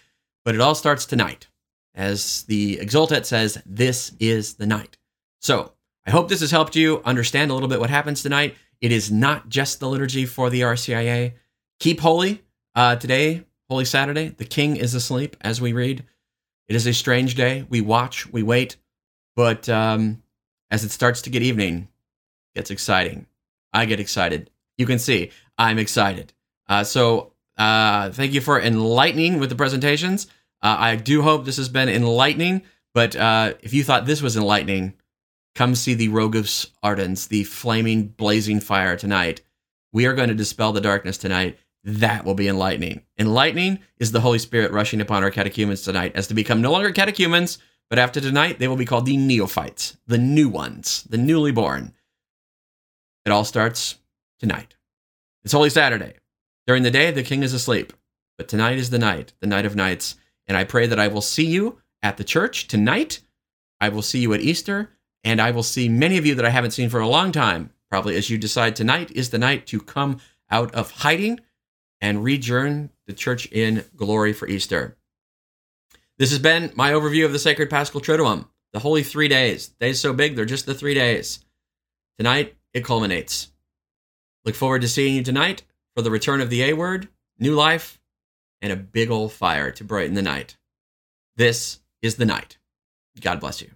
but it all starts tonight. As the Exultet says, this is the night. So I hope this has helped you understand a little bit what happens tonight. It is not just the liturgy for the RCIA. Keep holy uh, today, Holy Saturday. The King is asleep as we read. It is a strange day. We watch, we wait. But um, as it starts to get evening, gets exciting. I get excited. You can see I'm excited. Uh, so uh, thank you for enlightening with the presentations. Uh, I do hope this has been enlightening. But uh, if you thought this was enlightening, come see the Rogue Rogus Ardens, the flaming, blazing fire tonight. We are going to dispel the darkness tonight. That will be enlightening. Enlightening is the Holy Spirit rushing upon our catechumens tonight as to become no longer catechumens, but after tonight, they will be called the neophytes, the new ones, the newly born. It all starts tonight. It's Holy Saturday. During the day, the king is asleep, but tonight is the night, the night of nights. And I pray that I will see you at the church tonight. I will see you at Easter, and I will see many of you that I haven't seen for a long time, probably as you decide tonight is the night to come out of hiding and rejoin the church in glory for Easter. This has been my overview of the sacred Paschal Triduum, the holy three days. Days so big, they're just the three days. Tonight, it culminates. Look forward to seeing you tonight for the return of the A word, new life, and a big old fire to brighten the night. This is the night. God bless you.